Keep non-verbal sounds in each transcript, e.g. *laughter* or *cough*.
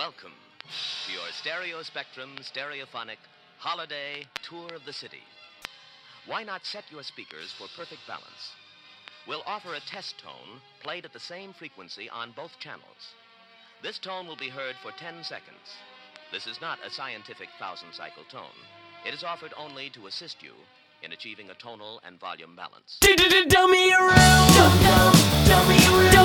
Welcome to your Stereo Spectrum Stereophonic Holiday Tour of the City. Why not set your speakers for perfect balance? We'll offer a test tone played at the same frequency on both channels. This tone will be heard for 10 seconds. This is not a scientific thousand cycle tone. It is offered only to assist you in achieving a tonal and volume balance. Dummy around. Dummy around.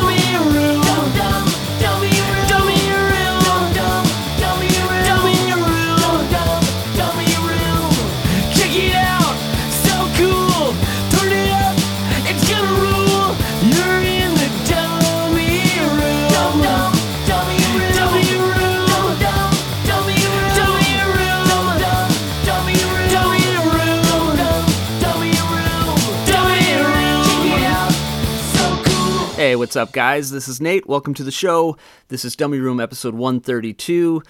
What's up, guys? This is Nate. Welcome to the show. This is Dummy Room episode 132.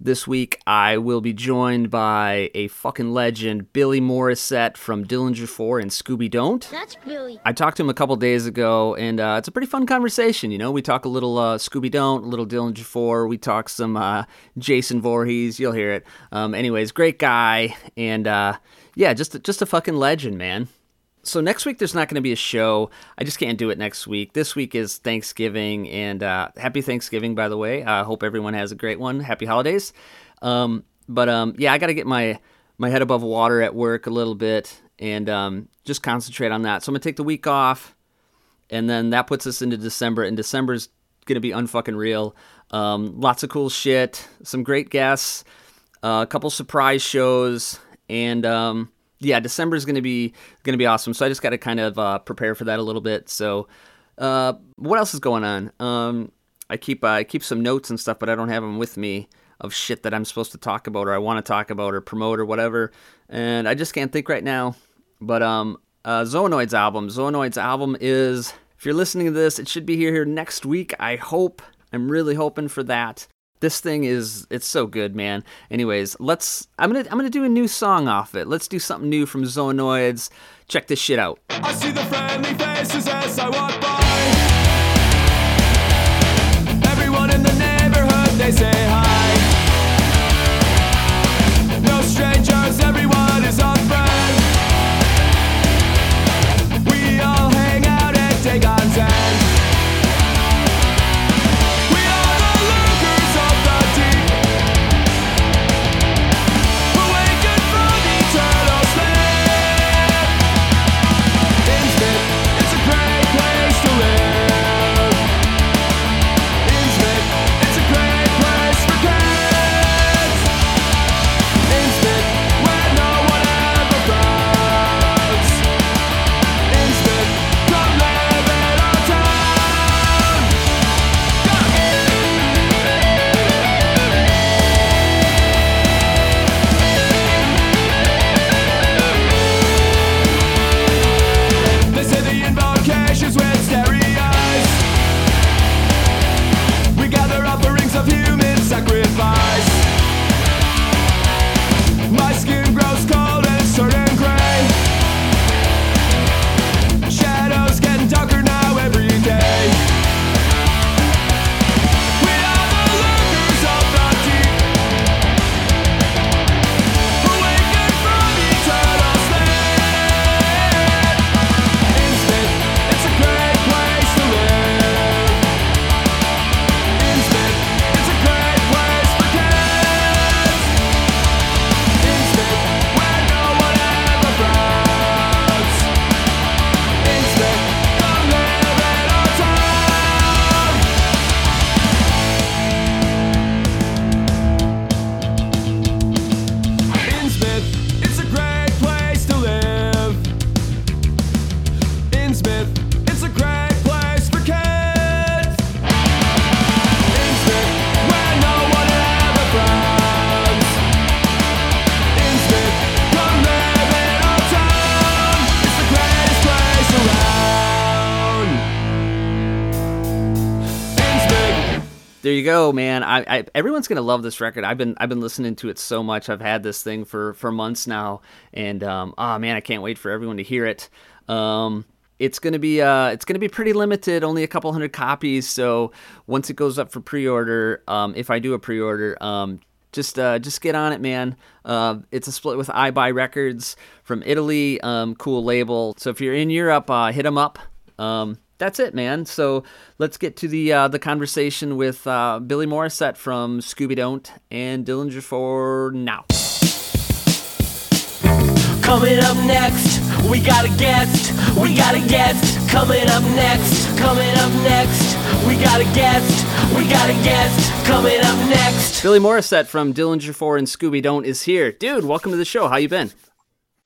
This week, I will be joined by a fucking legend, Billy Morrisette from Dillinger 4 and Scooby Don't. That's Billy. I talked to him a couple days ago, and uh, it's a pretty fun conversation. You know, we talk a little uh, Scooby Don't, a little Dillinger 4. We talk some uh, Jason Voorhees. You'll hear it. Um, anyways, great guy, and uh, yeah, just just a fucking legend, man. So next week there's not going to be a show. I just can't do it next week. This week is Thanksgiving, and uh, happy Thanksgiving, by the way. I hope everyone has a great one. Happy holidays. Um, but um, yeah, I got to get my my head above water at work a little bit and um, just concentrate on that. So I'm gonna take the week off, and then that puts us into December. And December's gonna be unfucking real. Um, lots of cool shit, some great guests, uh, a couple surprise shows, and yeah, December's gonna be gonna be awesome. So I just got to kind of uh, prepare for that a little bit. So uh, what else is going on? Um, I keep I keep some notes and stuff, but I don't have them with me of shit that I'm supposed to talk about or I want to talk about or promote or whatever, and I just can't think right now. But um, uh, Zoanoid's album. Zoanoid's album is. If you're listening to this, it should be here here next week. I hope. I'm really hoping for that. This thing is it's so good, man. Anyways, let's I'm to I'm to do a new song off it. Let's do something new from Zoanoids. Check this shit out. I see the friendly faces as I walk by. Everyone in the neighborhood, they say I everyone's gonna love this record. I've been I've been listening to it so much. I've had this thing for for months now, and um, oh man, I can't wait for everyone to hear it. Um, it's gonna be uh, it's gonna be pretty limited, only a couple hundred copies. So once it goes up for pre-order, um, if I do a pre-order, um, just uh, just get on it, man. Uh, it's a split with iBuy Records from Italy, um, cool label. So if you're in Europe, uh, hit them up. Um, that's it, man. So let's get to the uh, the conversation with uh, Billy Morrisette from Scooby Don't and Dillinger Four now. Coming up next, we got a guest. We got a guest. Coming up next. Coming up next, we got a guest. We got a guest. Coming up next. Billy Morrisette from Dillinger Four and Scooby Don't is here, dude. Welcome to the show. How you been?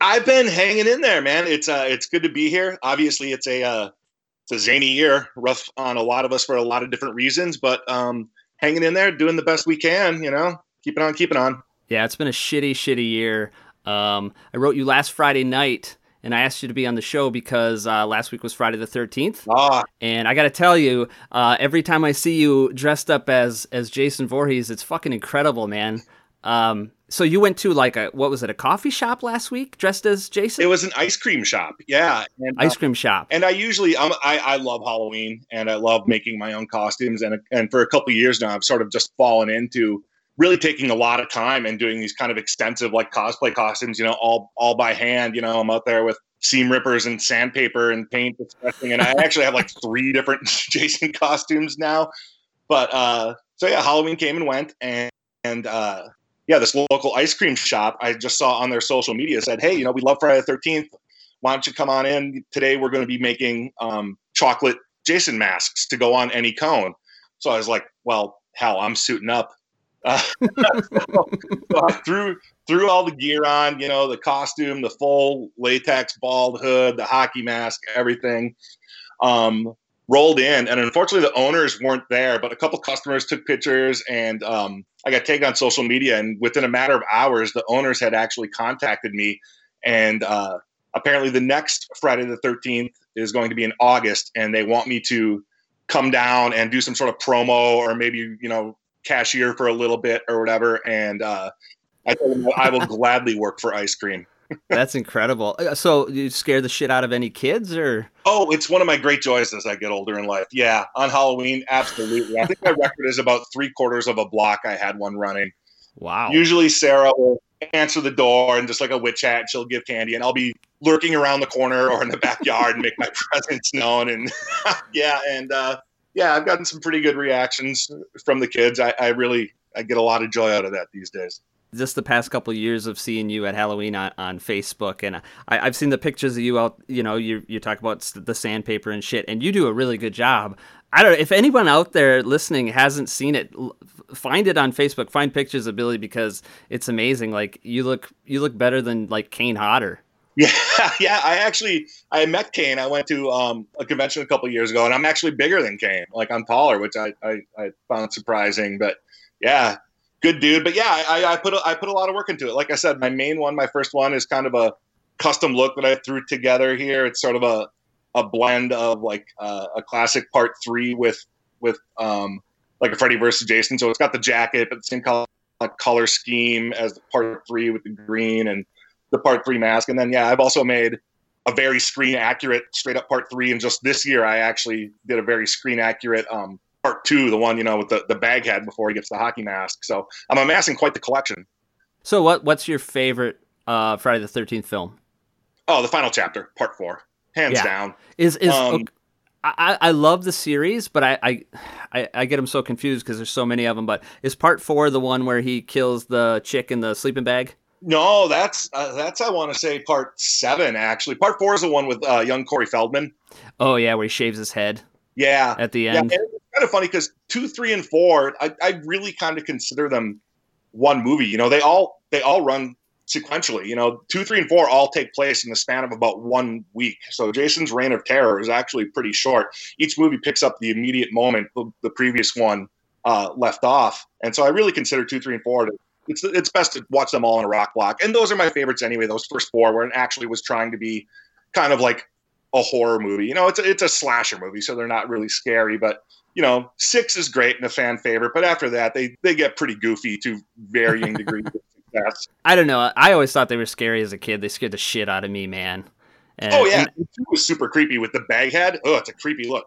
I've been hanging in there, man. It's uh, it's good to be here. Obviously, it's a uh, it's a zany year, rough on a lot of us for a lot of different reasons, but um, hanging in there, doing the best we can. You know, keeping on, keeping on. Yeah, it's been a shitty, shitty year. Um, I wrote you last Friday night, and I asked you to be on the show because uh, last week was Friday the Thirteenth. Ah, And I got to tell you, uh, every time I see you dressed up as as Jason Voorhees, it's fucking incredible, man. Um, so you went to like a what was it, a coffee shop last week, dressed as Jason? it was an ice cream shop. Yeah, and, uh, ice cream shop. and I usually I'm, I I love Halloween and I love making my own costumes and and for a couple of years now I've sort of just fallen into really taking a lot of time and doing these kind of extensive like cosplay costumes you know all all by hand you know I'm out there with seam rippers and sandpaper and paint and I *laughs* actually have like three different *laughs* Jason costumes now but uh so yeah Halloween came and went and and uh yeah this local ice cream shop I just saw on their social media said hey you know we love Friday the 13th why don't you come on in? Today we're going to be making um, chocolate jason masks to go on any cone. So i was like well hell i'm suiting up. Uh, *laughs* so, so threw threw all the gear on you know the costume the full latex bald hood the hockey mask everything um, rolled in. And unfortunately the owners weren't there but a couple customers took pictures and um, i got tagged on social media and within a matter of hours the owners had actually contacted me and uh, apparently the next Friday the 13th is going to be in August and they want me to come down and do some sort of promo or maybe you know cashier for a little bit or whatever and uh, I told them I will *laughs* gladly work for ice cream. That's incredible. Uh, So you scare the shit out of any kids or? Oh, it's one of my great joys as I get older in life. Yeah, on Halloween, absolutely. I think my record is about three quarters of a block. I had one running. Wow. Usually Sarah will answer the door and just like a witch hat, she'll give candy, and I'll be lurking around the corner or in the backyard and make my *laughs* presence known. And *laughs* yeah, and uh, yeah, I've gotten some pretty good reactions from the kids. I, I really I get a lot of joy out of that these days. Just the past couple of years of seeing you at Halloween on, on Facebook, and I, I've seen the pictures of you out. You know, you you talk about the sandpaper and shit, and you do a really good job. I don't know if anyone out there listening hasn't seen it. Find it on Facebook. Find pictures of Billy because it's amazing. Like you look, you look better than like Kane Hodder. *laughs* Yeah, yeah. I actually I met Kane. I went to um, a convention a couple years ago, and I'm actually bigger than Kane. Like I'm taller, which I, I, I found surprising. But yeah, good dude. But yeah, I, I put a, I put a lot of work into it. Like I said, my main one, my first one, is kind of a custom look that I threw together here. It's sort of a a blend of like uh, a classic part three with with um, like a Freddy versus Jason. So it's got the jacket, but the same color like color scheme as part three with the green and the part three mask. And then yeah, I've also made a very screen accurate straight up part three. And just this year, I actually did a very screen accurate um, part two, the one you know with the the bag head before he gets the hockey mask. So I'm amassing quite the collection. So what what's your favorite uh, Friday the Thirteenth film? Oh, the final chapter, part four, hands Yeah. down. Is is Um, ok- I, I love the series, but I I, I, I get them so confused because there's so many of them. But is part four the one where he kills the chick in the sleeping bag? No, that's uh, that's I want to say part seven actually. Part four is the one with uh, young Corey Feldman. Oh yeah, where he shaves his head Yeah, at the yeah. end. and it's kind of funny because two, three, and four, I, I really kind of consider them one movie. You know, they all they all run sequentially. You know, two, three, and four all take place in the span of about one week. So Jason's Reign of Terror is actually pretty short. Each movie picks up the immediate moment the, the previous one uh, left off, and so I really consider two, three, and four. To, it's it's best to watch them all in a rock block, and those are my favorites anyway. Those first four, where it actually was trying to be kind of like a horror movie. You know, it's a, it's a slasher movie, so they're not really scary, but you know, six is great and a fan favorite, but after that, they they get pretty goofy to varying degrees of *laughs* success. I don't know. I always thought they were scary as a kid. They scared the shit out of me, man. And- oh yeah, and- it was super creepy with the bag head. Oh, it's a creepy look.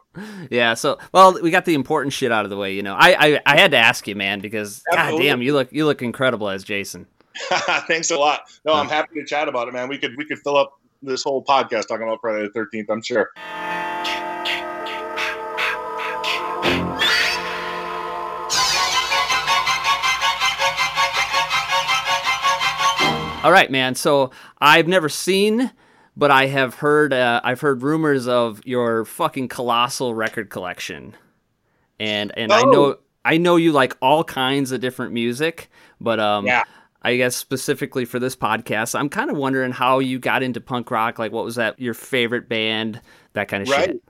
yeah. So, well, we got the important shit out of the way. You know, I I, I had to ask you, man, because god damn, you look you look incredible as Jason. *laughs* Thanks a lot. No, I'm happy to chat about it, man. We could we could fill up this whole podcast talking about Friday the Thirteenth. I'm sure. All right, man. So I've never seen, but I have heard. Uh, I've heard rumors of your fucking colossal record collection, and and I Oh. know I know you like all kinds of different music, but um, Yeah. I guess specifically for this podcast, I'm kind of wondering how you got into punk rock. Like, what was that your favorite band? That kind of Right. shit.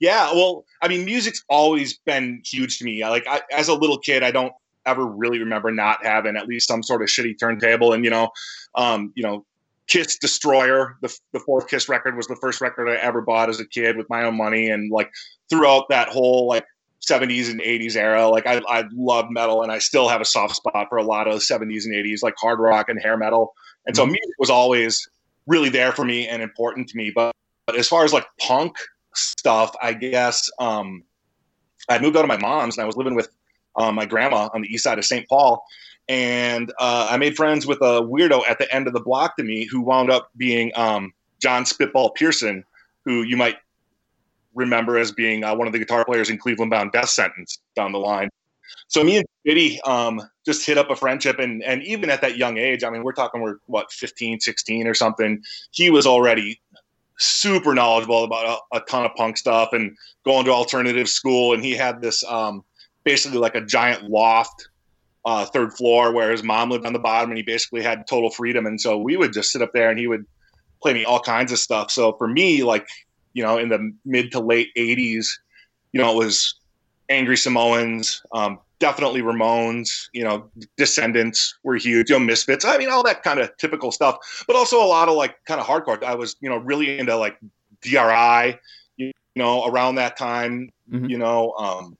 Yeah, well, I mean, music's always been huge to me. Like, I, as a little kid, I don't ever really remember not having at least some sort of shitty turntable. And you know, um, you know, Kiss Destroyer, the the fourth Kiss record was the first record I ever bought as a kid with my own money. And like throughout that whole like 70s and 80s era, like I I loved metal, and I still have a soft spot for a lot of 70s and 80s like hard rock and hair metal. And so Mhm. music was always really there for me and important to me. But but as far as like punk stuff, I guess um, I moved out of my mom's and I was living with um, my grandma on the east side of St. Paul. And uh, I made friends with a weirdo at the end of the block to me who wound up being um, John Spitball Pearson, who you might remember as being uh, one of the guitar players in Cleveland Bound Death Sentence down the line. So me and Biddy um, just hit up a friendship. And, and even at that young age, I mean, we're talking we're, what, 15, 16 or something. He was already super knowledgeable about a, a ton of punk stuff and going to alternative school. And he had this um, basically like a giant loft, uh, third floor, where his mom lived on the bottom, and he basically had total freedom. And so we would just sit up there, and he would play me all kinds of stuff. So for me, like you know, in the mid to late '80s, you know, it was Angry Samoans, um, definitely Ramones, you know, Descendents were huge, you know, Misfits. I mean, all that kind of typical stuff, but also a lot of like kind of hardcore. I was, you know, really into like DRI, you know, around that time. Mhm. You know, um,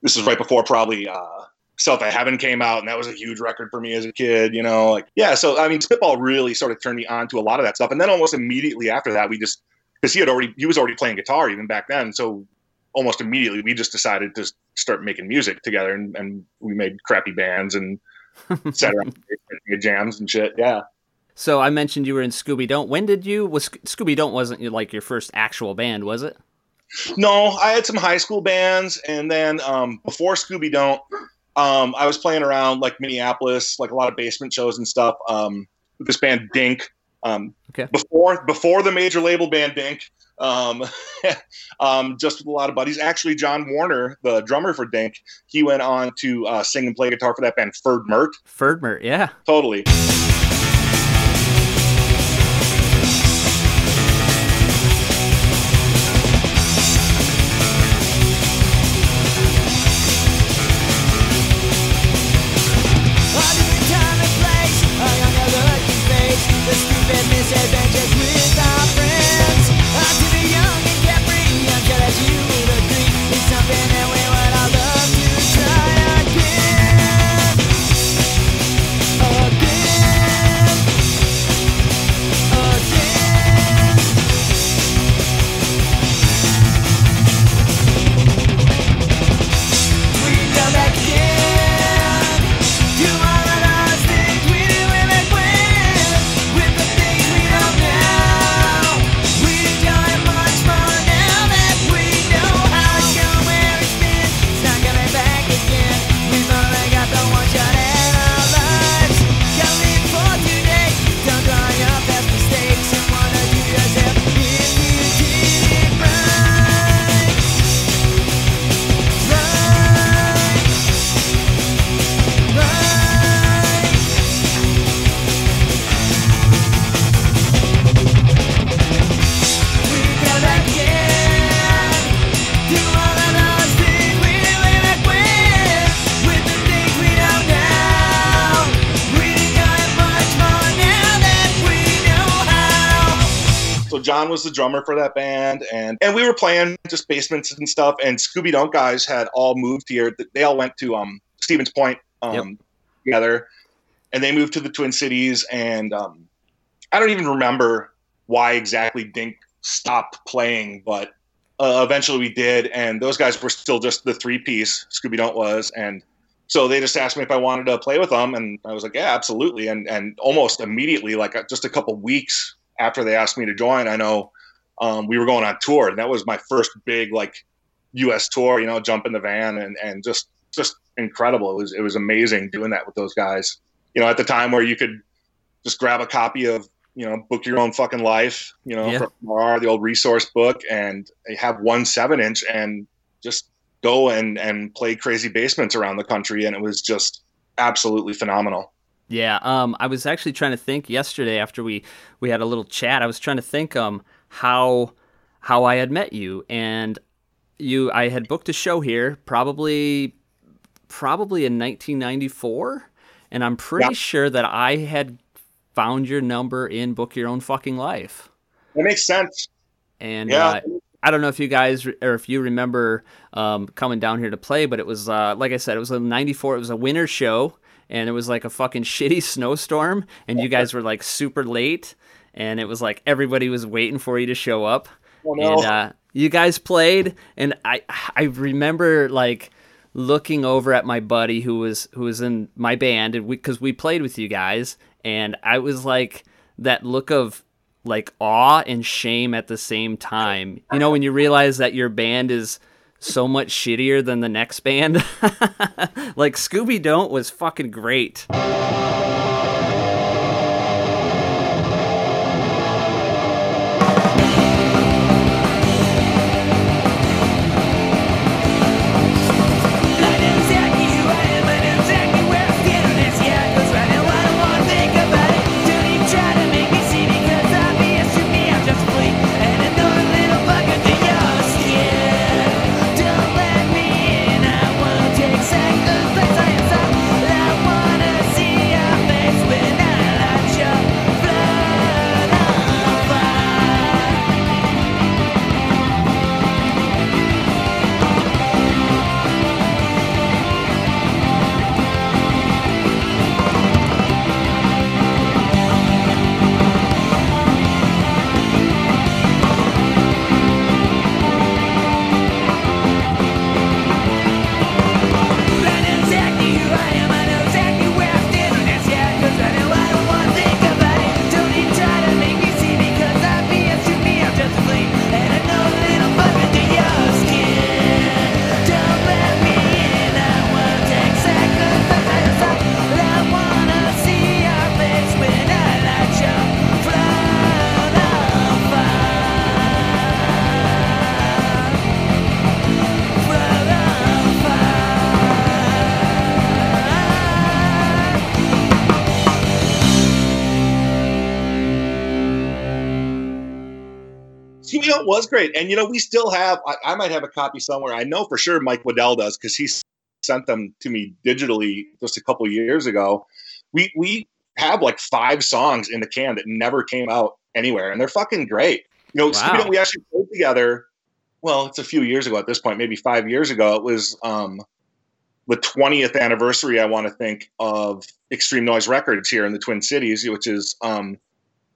this is right before probably uh, South of Heaven came out, and that was a huge record for me as a kid. You know, like yeah. So I mean, Spitball really sort of turned me on to a lot of that stuff, and then almost immediately after that, we just because he had already he was already playing guitar even back then, so almost immediately we just decided to start making music together, and, and we made crappy bands and *laughs* sat around made jams and shit. Yeah. So I mentioned you were in Scooby Don't. When did you? Was Scooby Don't wasn't like your first actual band, was it? No, I had some high school bands, and then um, before Scooby Don't, um, I was playing around like Minneapolis, like a lot of basement shows and stuff. Um, this band Dink. Um, Okay. Before before the major label band Dink, um, *laughs* um, just with a lot of buddies. Actually, John Warner, the drummer for Dink, he went on to uh, sing and play guitar for that band Ferd Mert. Ferd Mert, yeah. Totally. John was the drummer for that band, and and we were playing just basements and stuff. And Scooby Don't guys had all moved here. They all went to um, Stevens Point um, Yep. together, and they moved to the Twin Cities. And um, I don't even remember why exactly Dink stopped playing, but uh, eventually we did, and those guys were still just the three piece. Scooby Don't was, and so they just asked me if I wanted to play with them, and I was like, yeah, absolutely. And and almost immediately, like uh, just a couple weeks after they asked me to join, I know um, we were going on tour, and that was my first big like U.S. tour. You know, jump in the van and and just just incredible. It was it was amazing doing that with those guys. You know, at the time where you could just grab a copy of you know book your own fucking life. You know, Yeah. from RR, the old resource book, and have one seven inch and just go and and play crazy basements around the country, and it was just absolutely phenomenal. Yeah, um, I was actually trying to think yesterday after we we had a little chat. I was trying to think um how how I had met you, and you I had booked a show here probably probably in 1994, and I'm pretty Yeah. sure that I had found your number in Book Your Own Fucking Life, That makes sense. and Yeah. uh, I don't know if you guys re- or if you remember um, coming down here to play, but it was uh, like I said, it was a '94. It was a winter show, and it was like a fucking *laughs* shitty snowstorm, and you guys were like super late, and it was like everybody was waiting for you to show up, Oh, no. and uh, you guys played, and I I remember like looking over at my buddy who was who was in my band, and we because we played with you guys, and I was like that look of like awe and shame at the same time. You know, when you realize that your band is so much shittier than the next band. *laughs* like Scooby Don't was fucking great. Was great, and you know we still have. I, I might have a copy somewhere. I know for sure Mike Waddell does because he sent them to me digitally just a couple years ago. We we have like five songs in the can that never came out anywhere, and they're fucking great. You know, Wow. Scooby We actually played together. Well, it's a few years ago at this point, maybe five years ago. It was um, the 20th anniversary, I want to think, of Extreme Noise Records here in the Twin Cities, which is um,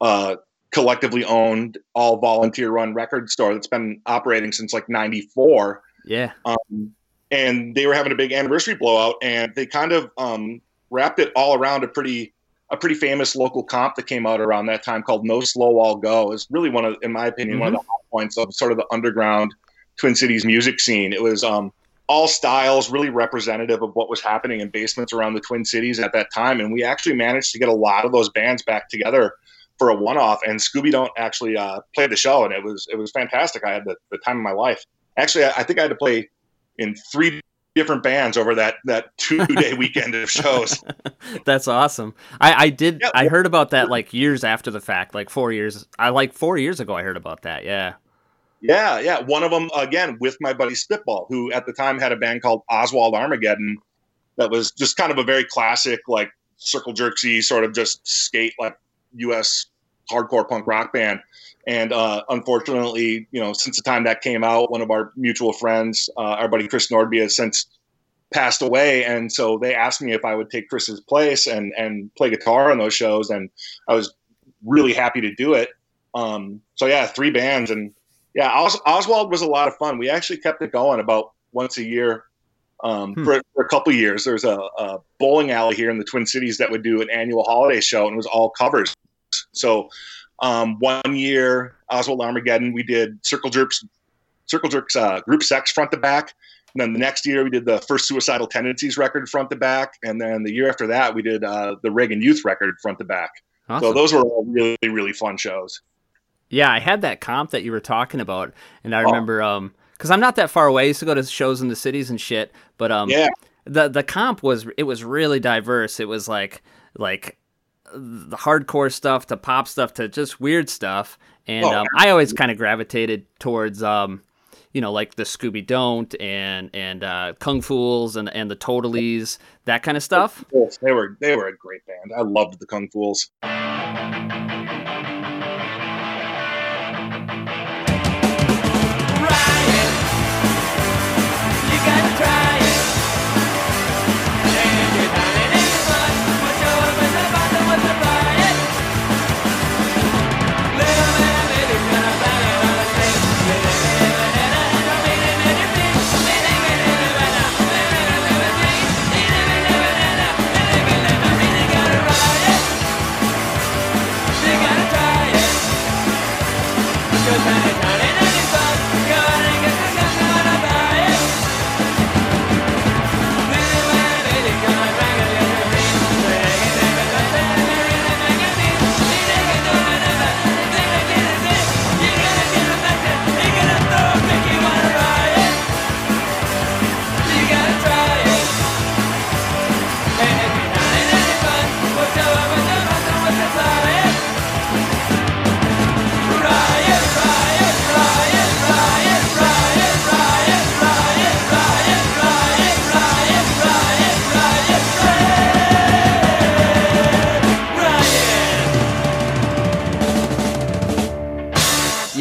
uh, collectively owned, all volunteer run record store that's been operating since like 94. Yeah. Um, and they were having a big anniversary blowout and they kind of um, wrapped it all around a pretty a pretty famous local comp that came out around that time called No Slow all Go. It's really one of, in my opinion, one of the hot points of sort of the underground Twin Cities music scene. It was um, all styles, really representative of what was happening in basements around the Twin Cities at that time. And we actually managed to get a lot of those bands back together for a one-off. And Scooby Don't actually uh, played the show, and it was it was fantastic. I had the, the time of my life. Actually, I, I think I had to play in three different bands over that that two-day *laughs* weekend of shows. *laughs* That's awesome. I, I did Yeah, I heard about that like years after the fact, like four years. I like four years ago. I heard about that. Yeah. Yeah, yeah. One of them again with my buddy Spitball, who at the time had a band called Oswald Armageddon, that was just kind of a very classic, like circle jerksy sort of just skate like U.S. hardcore punk rock band. And uh, unfortunately, you know, since the time that came out, one of our mutual friends, uh, our buddy Chris Nordby, has since passed away, and so they asked me if I would take Chris's place and and play guitar on those shows, and I was really happy to do it. Um, so yeah, three bands, and yeah, Os- Oswald was a lot of fun. We actually kept it going about once a year um, Hmm. for, for a couple years. There's a, a bowling alley here in the Twin Cities that would do an annual holiday show, and it was all covers. So um, one year, Oswald Armageddon, we did Circle Jerks, Circle Jerks uh, Group Sex front to back. And then the next year, we did the first Suicidal Tendencies record front to back. And then the year after that, we did uh, the Reagan Youth record front to back. Awesome. So those were all really, really fun shows. Yeah, I had that comp that you were talking about, and I Oh. remember um because I'm not that far away. I used to go to shows in the cities and shit, but um Yeah. the the comp was it was really diverse. It was like like the hardcore stuff to pop stuff to just weird stuff, and Oh, um, I always kind of gravitated towards um you know like the Scooby Don't and and uh, Kung Fools and and the Totalies that kind of stuff. They were they were a great band. I loved the Kung Fools.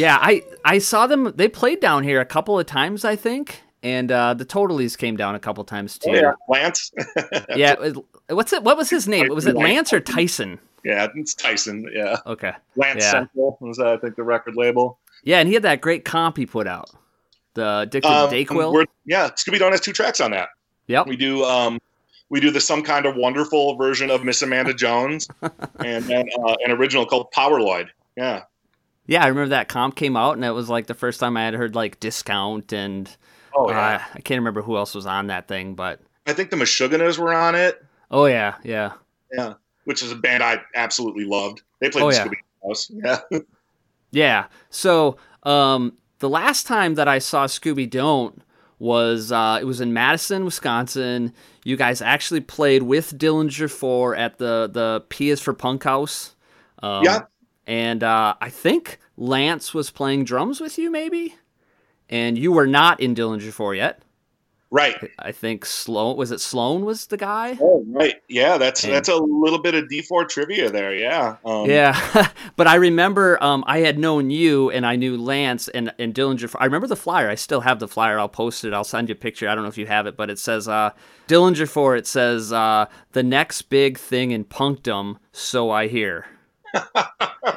Yeah, I I saw them. They played down here a couple of times, I think, and uh, the Totalies came down a couple times too. Oh, yeah, Lance. *laughs* Yeah, what's it? What was his name? Was it Lance or Tyson? yeah, it's Tyson. Yeah, Okay. Lance Yeah. Central was uh, I think the record label. Yeah, and he had that great comp he put out, the Addicted Um, Dayquil. yeah, Scooby Don't has two tracks on that. Yep. We do um, we do the some kind of wonderful version of Miss Amanda Jones, *laughs* and then uh, an original called Powerloid. Yeah, Yeah, I remember that comp came out, and it was like the first time I had heard like Discount, and oh uh. I can't remember who else was on that thing, but I think the Meshuggahs were on it. oh yeah, yeah. Yeah, which is a band I absolutely loved. They played Oh, the yeah. Scooby House. *laughs* Yeah, Yeah. So um, the last time that I saw Scooby Don't was uh, it was in Madison, Wisconsin. You guys actually played with Dillinger Four at the the P is for Punk House. Um, Yeah. And uh, I think Lance was playing drums with you, maybe. And you were not in Dillinger Four yet. right. I think Sloan was it Sloan was the guy. Oh, right. Yeah, that's And- that's a little bit of D four trivia there. Yeah. Um, Yeah, *laughs* but I remember um, I had known you and I knew Lance and, and Dillinger. I remember the flyer. I still have the flyer. I'll post it. I'll send you a picture. I don't know if you have it, but it says uh, Dillinger 4. It says uh, the next big thing in punkdom, so I hear.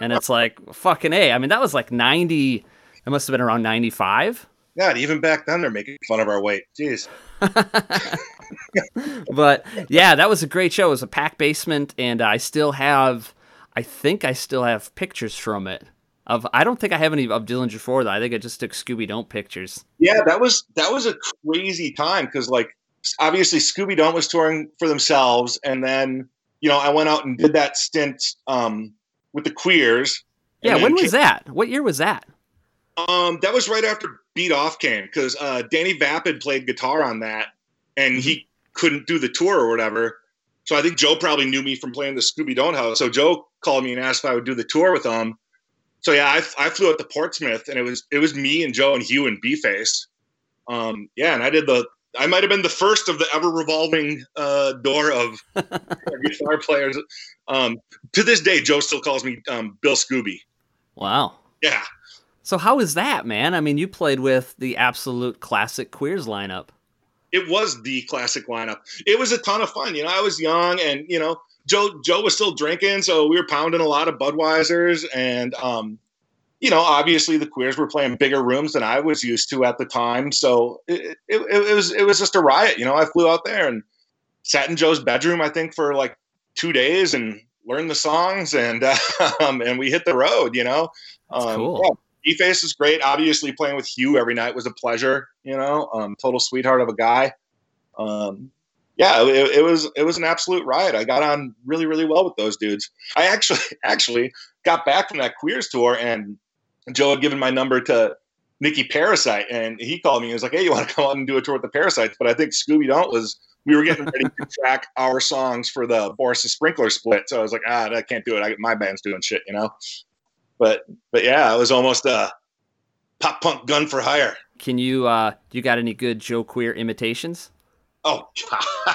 And it's like, fucking A. I mean, that was like 90, it must have been around 95. God, even back then they're making fun of our weight. Jeez. *laughs* but yeah, that was a great show. It was a packed basement, and I still have, I think I still have pictures from it. Of I don't think I have any of Dillinger Four though. I think I just took Scooby Don't pictures. Yeah, that was that was a crazy time because like obviously Scooby Don't was touring for themselves, and then you know I went out and did that stint um, with the Queers. Yeah, when came- was that? What year was that? Um, that was right after Beat Off came because uh, Danny Vapid played guitar on that, and he couldn't do the tour or whatever. So I think Joe probably knew me from playing the Scooby Don't house. So Joe called me and asked if I would do the tour with him. So yeah, I, I flew out to Portsmouth, and it was it was me and Joe and Hugh and B-Face. Um, yeah, and I did the. I might have been the first of the ever revolving uh, door of *laughs* guitar players. Um, to this day, Joe still calls me um, Bill Scooby. Wow. Yeah, So how is that, man? I mean, you played with the absolute classic Queers lineup. it was the classic lineup. It was a ton of fun. You know, I was young and, you know, Joe Joe was still drinking, so we were pounding a lot of Budweisers and um you know, obviously the queers were playing bigger rooms than I was used to at the time. So it, it, it was it was just a riot. You know, I flew out there and sat in Joe's bedroom, I think, for like two days and learned the songs and *laughs* um, and we hit the road. You know, That's um, cool. yeah, B-Face is great. Obviously, playing with Hugh every night was a pleasure. You know, um, total sweetheart of a guy. Um, yeah, it, it was it was an absolute riot. I got on really really well with those dudes. I actually *laughs* actually got back from that Queers tour, and Joe had given my number to Nikki Parasite, and he called me. He was like, "Hey, you want to come out and do a tour with the Parasites?" But I think Scooby Don't was we were getting ready to *laughs* track our songs for the Boris the Sprinkler split. So I was like, "Ah, I can't do it. I, my band's doing shit," you know. But but yeah, it was almost a pop punk gun for hire. Can you uh you got any good Joe Queer imitations? Oh, *laughs*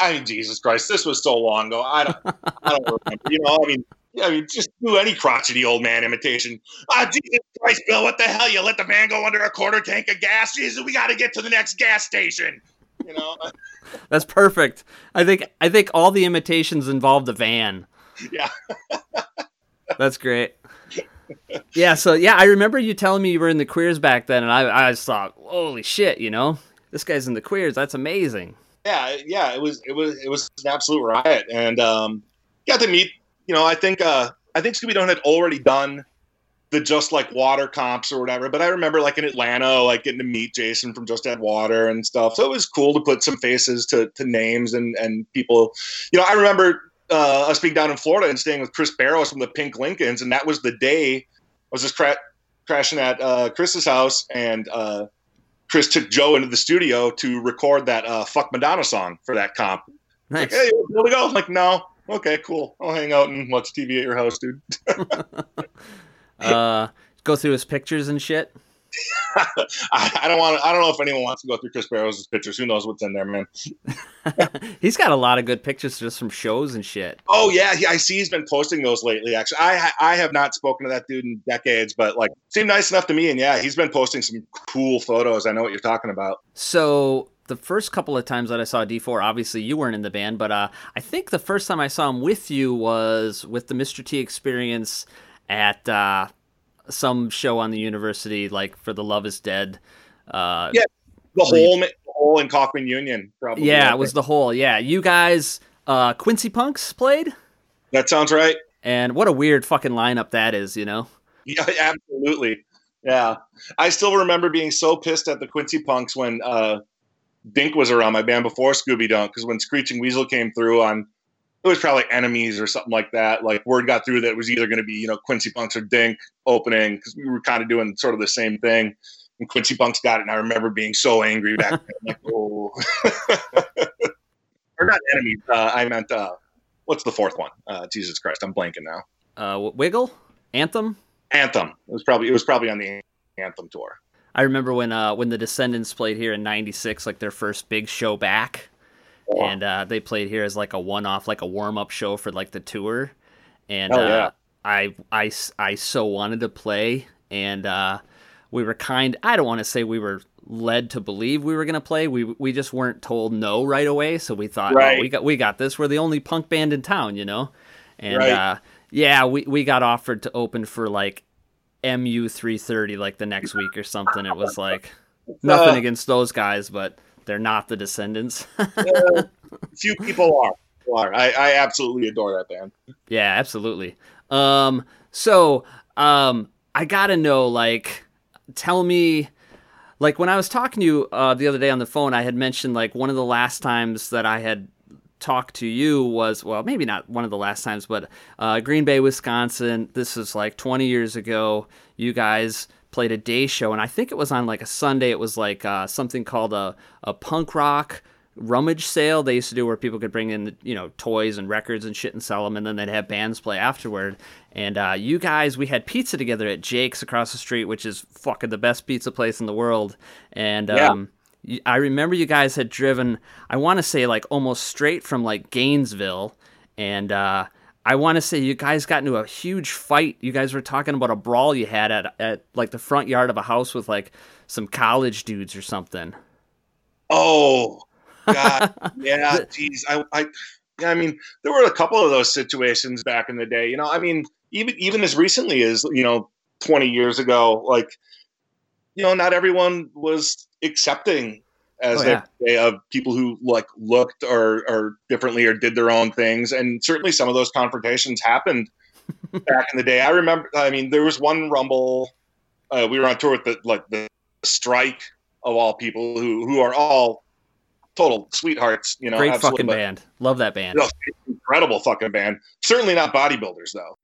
I mean, Jesus Christ, this was so long ago. I don't, I don't *laughs* remember. You know, I mean, yeah, I mean, just do any crotchety old man imitation. Ah, Jesus Christ, Bill, what the hell? You let the van go under a quarter tank of gas? Jesus, we got to get to the next gas station. You know, *laughs* That's perfect. I think I think all the imitations involve the van. yeah. *laughs* That's great. Yeah, so yeah, I remember you telling me you were in the queers back then, and I, I just thought, holy shit, you know, this guy's in the queers. That's amazing. yeah, yeah, it was it was it was an absolute riot, and um, got to meet. You know, I think uh, I think Scooby Don't had already done the Just Like Water comps or whatever, but I remember like in Atlanta, like getting to meet Jason from Just Add Water and stuff. So it was cool to put some faces to to names and and people. You know, I remember uh, us being down in Florida and staying with Chris Barrows from the Pink Lincolns, and that was the day I was just cra- crashing at uh, Chris's house and. Uh, Chris took Joe into the studio to record that uh, "Fuck Madonna" song for that comp. Nice. Like, hey, here we go. I'm like, no, okay, cool. I'll hang out and watch TV at your house, dude. *laughs* *laughs* Uh, go through his pictures and shit. *laughs* I, I don't want. I don't know if anyone wants to go through Chris Barrows' pictures. Who knows what's in there, man? He's got a lot of good pictures just from shows and shit. Oh yeah, he, I see he's been posting those lately. Actually, I I have not spoken to that dude in decades, but like seemed nice enough to me. And yeah, he's been posting some cool photos. I know what you're talking about. So the first couple of times that I saw D4, obviously you weren't in the band, but uh, I think the first time I saw him with you was with the Mr. T experience at uh, some show on the university, like for the Love Is Dead. Uh, Yeah, The whole, the whole in Coffman Union, probably. yeah, it was the whole. Yeah, you guys, uh, Quincy Punks played, that sounds right. and what a weird fucking lineup that is, you know. *laughs* Yeah, absolutely. Yeah. I still remember being so pissed at the Quincy Punks when uh, Dink was around my band before Scooby Don't, because when Screeching Weasel came through on, it was probably Enemies or something like that. Like, word got through that it was either going to be, you know, Quincy Punks or Dink opening, because we were kind of doing sort of the same thing. And Quincy Punks got it, and I remember being so angry back then. like, *laughs* oh. *laughs* or not Enemies. Uh, I meant, uh, what's the fourth one? Uh, Jesus Christ, I'm blanking now. Uh, Wiggle, Anthem. Anthem. It was probably it was probably on the Anthem tour. I remember when uh, when the Descendents played here in '96, like their first big show back, Oh. and uh, they played here as like a one-off, like a warm-up show for like the tour. And Oh, uh, yeah. I, I s- I so wanted to play, and uh, we were kind. I don't want to say we were led to believe we were gonna play. We we just weren't told no right away, so we thought, Right. oh, we got we got this. We're the only punk band in town, you know. And Right. uh, yeah, we we got offered to open for like MU 330 like the next week or something. It was like *laughs* nothing Uh, against those guys, but they're not the Descendents. *laughs* Few people are. are. I, I absolutely adore that band. yeah, absolutely. Um, so um, I gotta know, like, tell me, like, when I was talking to you uh, the other day on the phone, I had mentioned like one of the last times that I had talked to you was well, maybe not one of the last times, but uh, Green Bay, Wisconsin. This is like 20 years ago. You guys played a day show, and I think it was on like a Sunday. It was like uh, something called a a punk rock rummage sale they used to do where people could bring in you know toys and records and shit and sell them and then they'd have bands play afterward and uh, you guys we had pizza together at jake's across the street which is fucking the best pizza place in the world and Yeah. um, i remember you guys had driven i want to say like almost straight from like gainesville and uh, I want to say you guys got into a huge fight. You guys were talking about a brawl you had at, at like the front yard of a house with like some college dudes or something. Oh *laughs* God, yeah, geez, I, I, yeah, I mean, there were a couple of those situations back in the day. You know, I mean, even even as recently as you know 20 years ago, like you know, not everyone was accepting as Oh, they yeah. say of people who like looked or or differently or did their own things, and certainly some of those confrontations happened *laughs* back in the day. I remember. I mean, there was one Rumble. Uh, we were on tour with the like the strike of all people who who are all total sweethearts. You know, Great fucking but- band. Love that band. No, incredible fucking band. Certainly not bodybuilders though.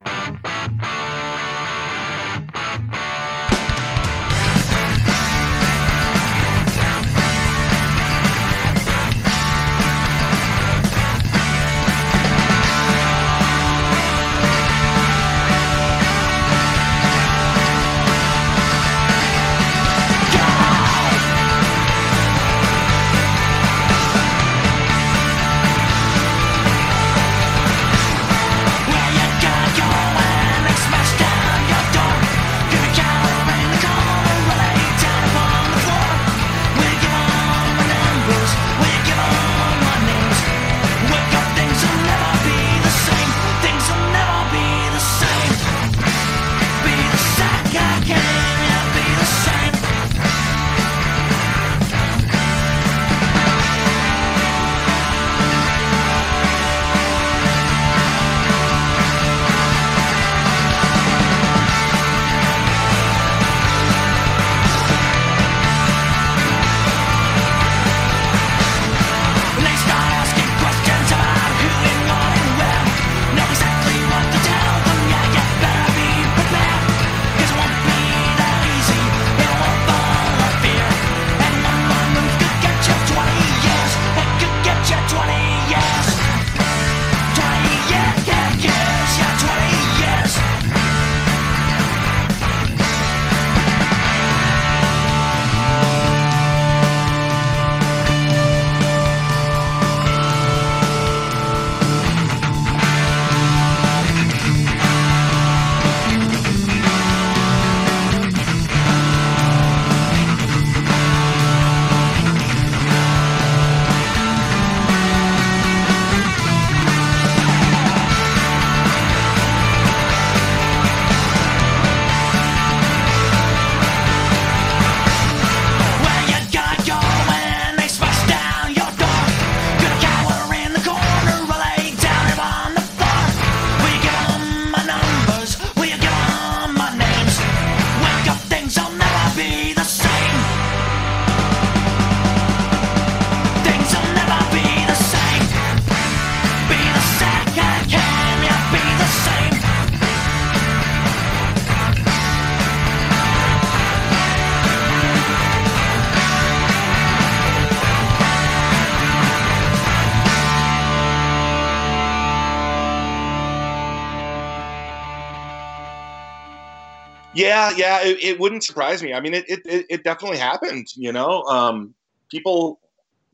Yeah, yeah, it, it wouldn't surprise me. I mean, it, it it it definitely happened. You know, um, people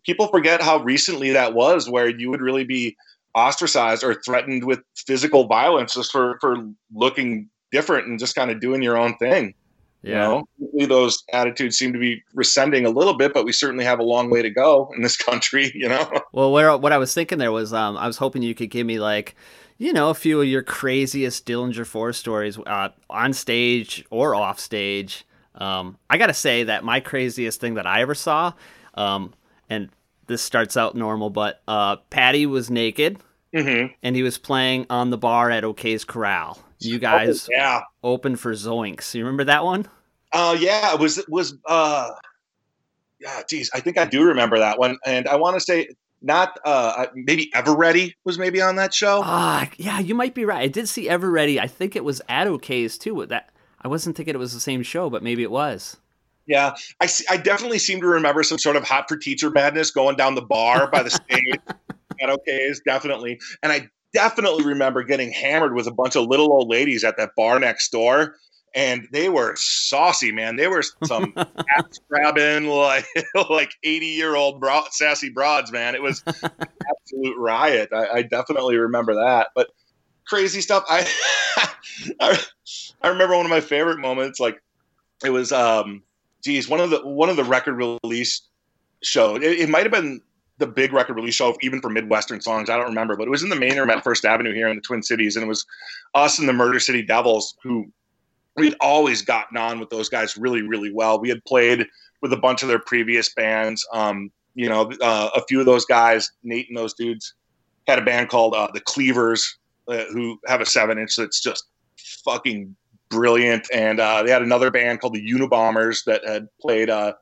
people forget how recently that was, where you would really be ostracized or threatened with physical violence just for for looking different and just kind of doing your own thing. You know, those attitudes seem to be rescending a little bit, but we certainly have a long way to go in this country. *laughs* You know. Well, where what I was thinking there was, um, I was hoping you could give me like, you know, a few of your craziest Dillinger Four stories uh, on stage or off stage. Um, I gotta say that my craziest thing that I ever saw, um, and this starts out normal, but uh, Paddy was naked hmm and he was playing on the bar at OK's Corral. You guys yeah. opened for Zoinks. You remember that one? Uh, yeah, it was it was uh, yeah, geez, I think I do remember that one, and I want to say not uh, maybe Everready was maybe on that show. Ah, yeah, you might be right. I did see Everready. I think it was at OK's too. With that, I wasn't thinking it was the same show, but maybe it was. Yeah, I I definitely seem to remember some sort of hot for teacher madness going down the bar by the *laughs* stage at OK's, definitely, and I definitely remember getting hammered with a bunch of little old ladies at that bar next door. And they were saucy, man. They were some *laughs* ass grabbing, like *laughs* like eighty year old bro- sassy broads, man. It was *laughs* absolute riot. I, I definitely remember that. But crazy stuff. I, I I remember one of my favorite moments. Like it was, um, geez, one of the one of the record release show. It, it might have been the big record release show, even for Midwestern songs. I don't remember, but it was in the main room at First Avenue here in the Twin Cities, and it was us and the Murder City Devils who we'd always gotten on with those guys really, really well. We had played with a bunch of their previous bands. Um, you know, uh, a few of those guys, Nate and those dudes, had a band called uh, the Cleavers, uh, who have a seven inch that's just fucking brilliant. And uh, they had another band called the Unabombers that had played uh,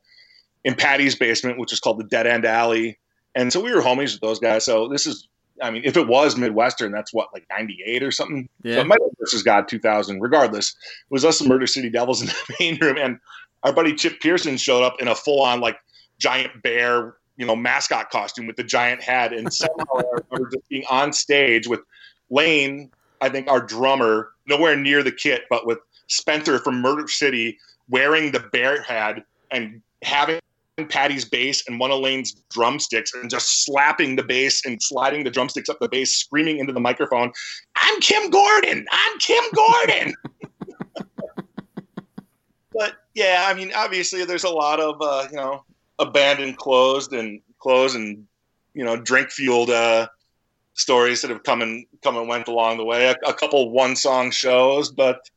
in Paddy's basement, which is called the Dead End Alley. And so we were homies with those guys. So this is, I mean, if it was Midwestern, that's what, like 98 or something? Yeah. So it might have versus God 2000. Regardless, it was us, the Murder City Devils, in the *laughs* main room. And our buddy Chip Pearson showed up in a full on, like, giant bear, you know, mascot costume with the giant head. And somehow *laughs* I remember just being on stage with Lane, I think our drummer, nowhere near the kit, but with Spencer from Murder City wearing the bear head and having Paddy's bass and one of Lane's drumsticks and just slapping the bass and sliding the drumsticks up the bass, screaming into the microphone, I'm Kim Gordon! I'm Kim Gordon! *laughs* but yeah, I mean, obviously there's a lot of, uh, you know, abandoned closed and closed and, you know, drink fueled uh, stories that have come and come and went along the way. A, a couple one song shows, but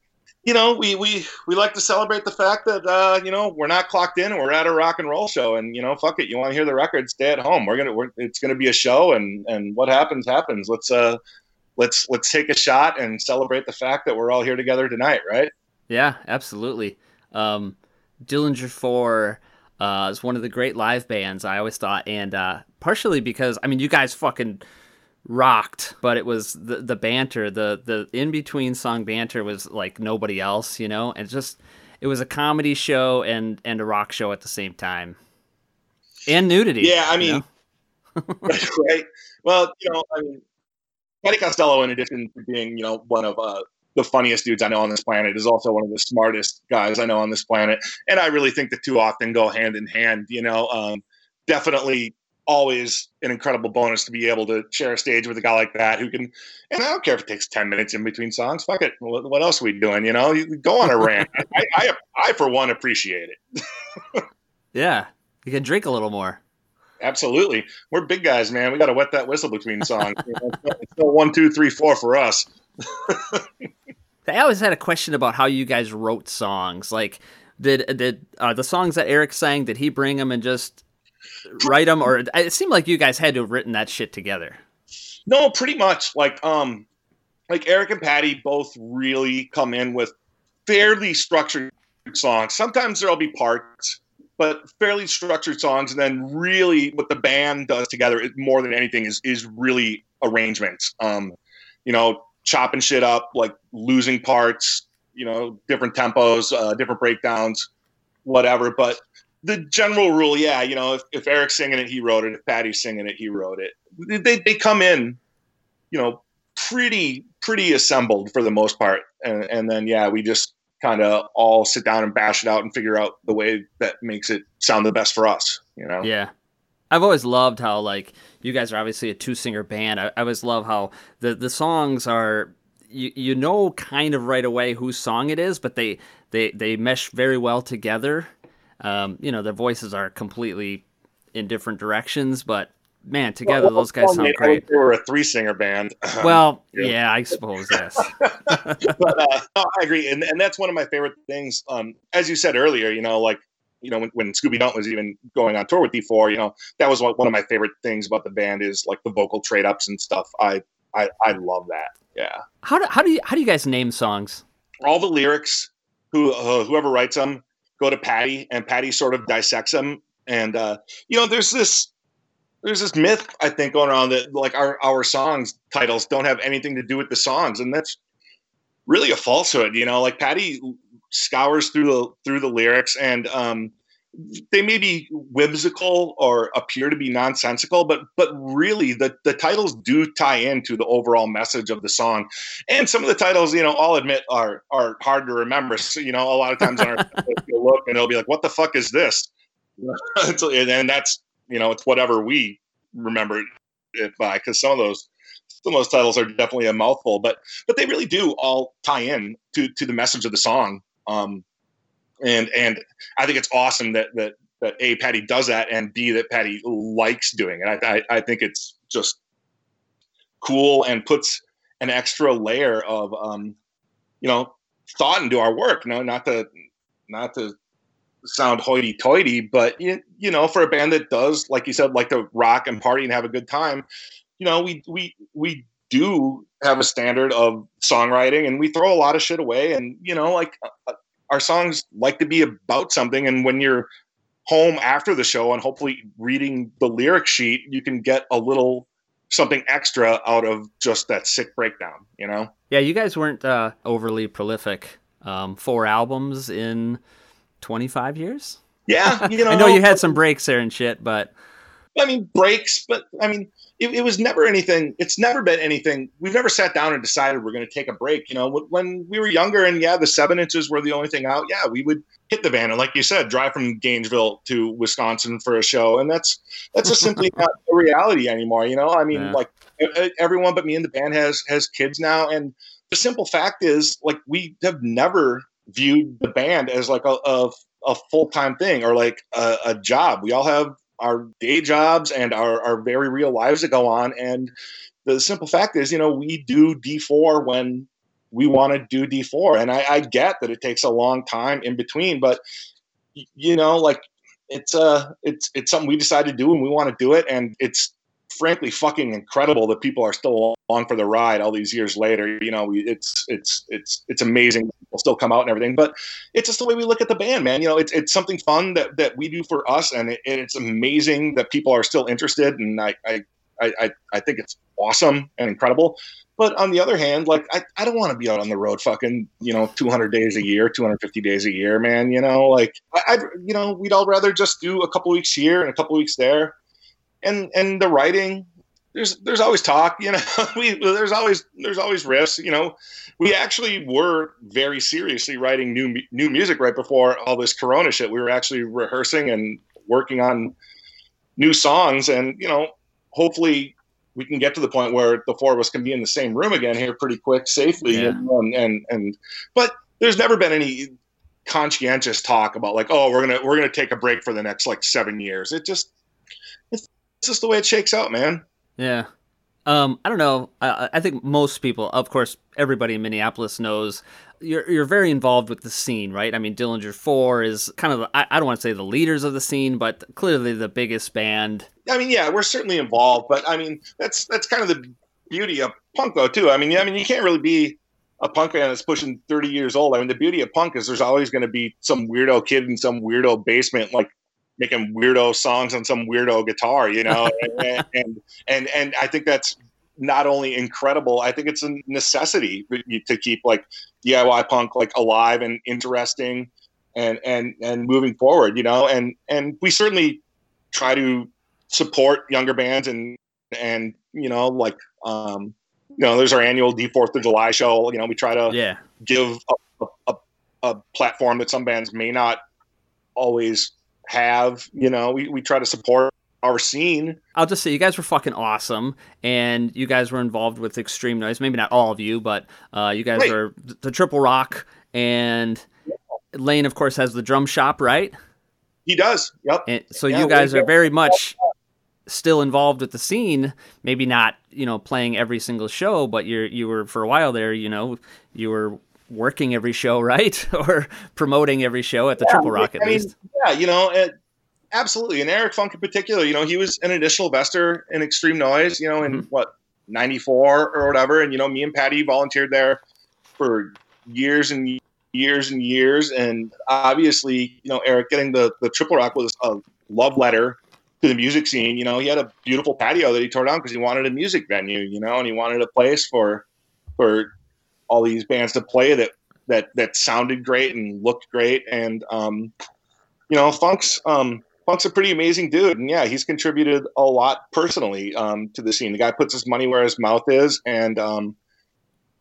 you know, we we we like to celebrate the fact that uh, you know we're not clocked in and we're at a rock and roll show, and you know, fuck it, you want to hear the record, stay at home. We're gonna, we're, it's gonna be a show, and and what happens happens. Let's uh, let's let's take a shot and celebrate the fact that we're all here together tonight, right? Yeah, absolutely. Um, Dillinger Four uh, is one of the great live bands I always thought, and uh, partially because I mean, you guys fucking rocked, but it was the the banter, the the in between song banter was like nobody else, you know, and just it was a comedy show and and a rock show at the same time, and nudity. Yeah, I you mean, know? *laughs* right? Well, you know, I mean, Eddie Costello, in addition to being, you know, one of uh, the funniest dudes I know on this planet, is also one of the smartest guys I know on this planet. And I really think the two often go hand in hand. You know, um, definitely always an incredible bonus to be able to share a stage with a guy like that who can. And I don't care if it takes ten minutes in between songs. Fuck it. What, else are we doing? You know, you go on a rant. *laughs* I, I, I, for one, appreciate it. *laughs* yeah, you can drink a little more. Absolutely. We're big guys, man. We got to wet that whistle between songs. You *laughs* know, it's still one, two, three, four for us. I always had a question about how you guys wrote songs. Like, did did uh, the songs that Erik sang? Did he bring them and just write them, or it seemed like you guys had to have written that shit together? No, pretty much. Like, um, like Erik and Paddy both really come in with fairly structured songs. Sometimes there'll be parts, but fairly structured songs. And then really, what the band does together, more than anything, is is really arrangements. Um, you know, chopping shit up, like losing parts. You know, different tempos, uh, different breakdowns, whatever. But the general rule, yeah, you know, if, if Erik's singing it, he wrote it. If Paddy's singing it, he wrote it. They they come in, you know, pretty pretty assembled for the most part, and and then yeah, we just kind of all sit down and bash it out and figure out the way that makes it sound the best for us. You know. Yeah. I've always loved how like you guys are obviously a two singer band. I, I always love how the the songs are you, you know kind of right away whose song it is, but they they they mesh very well together. Um, you know, their voices are completely in different directions, but man, together Well, those guys well, sound great. They were a three singer band. *laughs* Well, yeah. yeah, I suppose yes. *laughs* but uh, no, I agree, and and that's one of my favorite things. Um, as you said earlier, you know, like you know when, when Scooby Don't was even going on tour with D4, you know, that was one one of my favorite things about the band is like the vocal trade ups and stuff. I I I love that. Yeah, How do how do you how do you guys name songs? all the lyrics, who uh, whoever writes them, go to Paddy, and Paddy sort of dissects them. And uh, you know, there's this there's this myth I think going around that like our our songs titles don't have anything to do with the songs, and that's really a falsehood. You know, like Paddy scours through the through the lyrics, and um, they may be whimsical or appear to be nonsensical, but but really the the titles do tie into the overall message of the song. And some of the titles, you know, I'll admit are are hard to remember. So, you know, a lot of times on our *laughs* look and it'll be like, "What the fuck is this?" *laughs* And that's you know, it's whatever we remember it by because some of those some of those titles are definitely a mouthful, but but they really do all tie in to to the message of the song. Um, and and I think it's awesome that that that a Paddy does that and b that Paddy likes doing it. I, I I think it's just cool and puts an extra layer of um, you know thought into our work. No, not to not to sound hoity-toity, but you, you know, for a band that does, like you said, like to rock and party and have a good time, you know, we we we do have a standard of songwriting, and we throw a lot of shit away, and you know, like uh, our songs like to be about something, and when you're home after the show and hopefully reading the lyric sheet, you can get a little something extra out of just that sick breakdown, you know? Yeah, you guys weren't uh, overly prolific. Um, four albums in 25 years? Yeah, *laughs* you know. I know you had some breaks there and shit, but I mean breaks, but I mean it, it was never anything. It's never been anything. We've never sat down and decided we're going to take a break. You know, when we were younger, and yeah, the seven inches were the only thing out. Yeah, we would hit the van, and like you said, drive from Gainesville to Wisconsin for a show, and that's that's just simply *laughs* not a reality anymore. You know, I mean, Yeah. like everyone but me in the band has has kids now, and the simple fact is, like, we have never viewed the band as like a a, a full time thing or like a, a job. We all have our day jobs and our, our very real lives that go on. And the simple fact is, you know, we do D4 when we want to do D4. And I, I get that it takes a long time in between, but you know, like it's uh it's it's something we decided to do and we want to do it. And it's frankly fucking incredible that people are still along for the ride all these years later. You know, it's it's it's it's amazing. People still come out and everything, but it's just the way we look at the band, man. You know, it's it's something fun that, that we do for us, and, it, it's amazing that people are still interested. And I I, I, I- think it's awesome and incredible. But on the other hand, like I, I don't want to be out on the road fucking, you know, 200 days a year, 250 days a year, man. You know, like I, you know, we'd all rather just do a couple weeks here and a couple weeks there. And and the writing, there's there's always talk, you know. *laughs* we there's always there's always risks, you know we actually were very seriously writing new new music right before all this corona shit we were actually rehearsing and working on new songs and you know hopefully we can get to the point where the four of us can be in the same room again here pretty quick safely Yeah. and, and and but there's never been any conscientious talk about like oh we're gonna we're gonna take a break for the next like seven years it just just the way it shakes out man yeah. Um, I don't know. I, I think most people, of course, everybody in Minneapolis knows you're you're very involved with the scene, right? I mean, Dillinger Four is kind of the, I, I don't want to say the leaders of the scene, but clearly the biggest band. I mean, yeah, we're certainly involved, but I mean, that's that's kind of the beauty of punk, though, too. I mean, I mean, you can't really be a punk band that's pushing thirty years old. I mean, the beauty of punk is there's always going to be some weirdo kid in some weirdo basement, like making weirdo songs on some weirdo guitar, you know, *laughs* and, and and and I think that's not only incredible, I think it's a necessity to keep like DIY punk like alive and interesting and and and moving forward, you know, and and we certainly try to support younger bands and and you know like um you know there's our annual D Fourth of July show. You know we try to Yeah. give a, a, a platform that some bands may not always have. You know we we try to support our scene. I'll just say you guys were fucking awesome, and you guys were involved with Extreme Noise. Maybe not all of you, but uh, you guys Right. were the Triple Rock, and Lane, of course, has the drum shop, right? He does. Yep. And so Yeah, you guys are very much still involved with the scene. Maybe not, you know, playing every single show, but you're you were for a while there. You know, you were working every show, right, *laughs* or promoting every show at the Triple Rock at I mean, least. yeah, you know, it, absolutely. And Erik Funk in particular, you know, he was an initial investor in Extreme Noise, you know, in Mhm. what, 94 or whatever. And, you know, me and Paddy volunteered there for years and years and years. And obviously, you know, Erik getting the, the Triple Rock was a love letter to the music scene. You know, he had a beautiful patio that he tore down because he wanted a music venue, you know, and he wanted a place for, for all these bands to play that, that, that sounded great and looked great. And, um, you know, Funk's um, Funk's a pretty amazing dude, and yeah, he's contributed a lot personally um, to the scene. The guy puts his money where his mouth is, and um,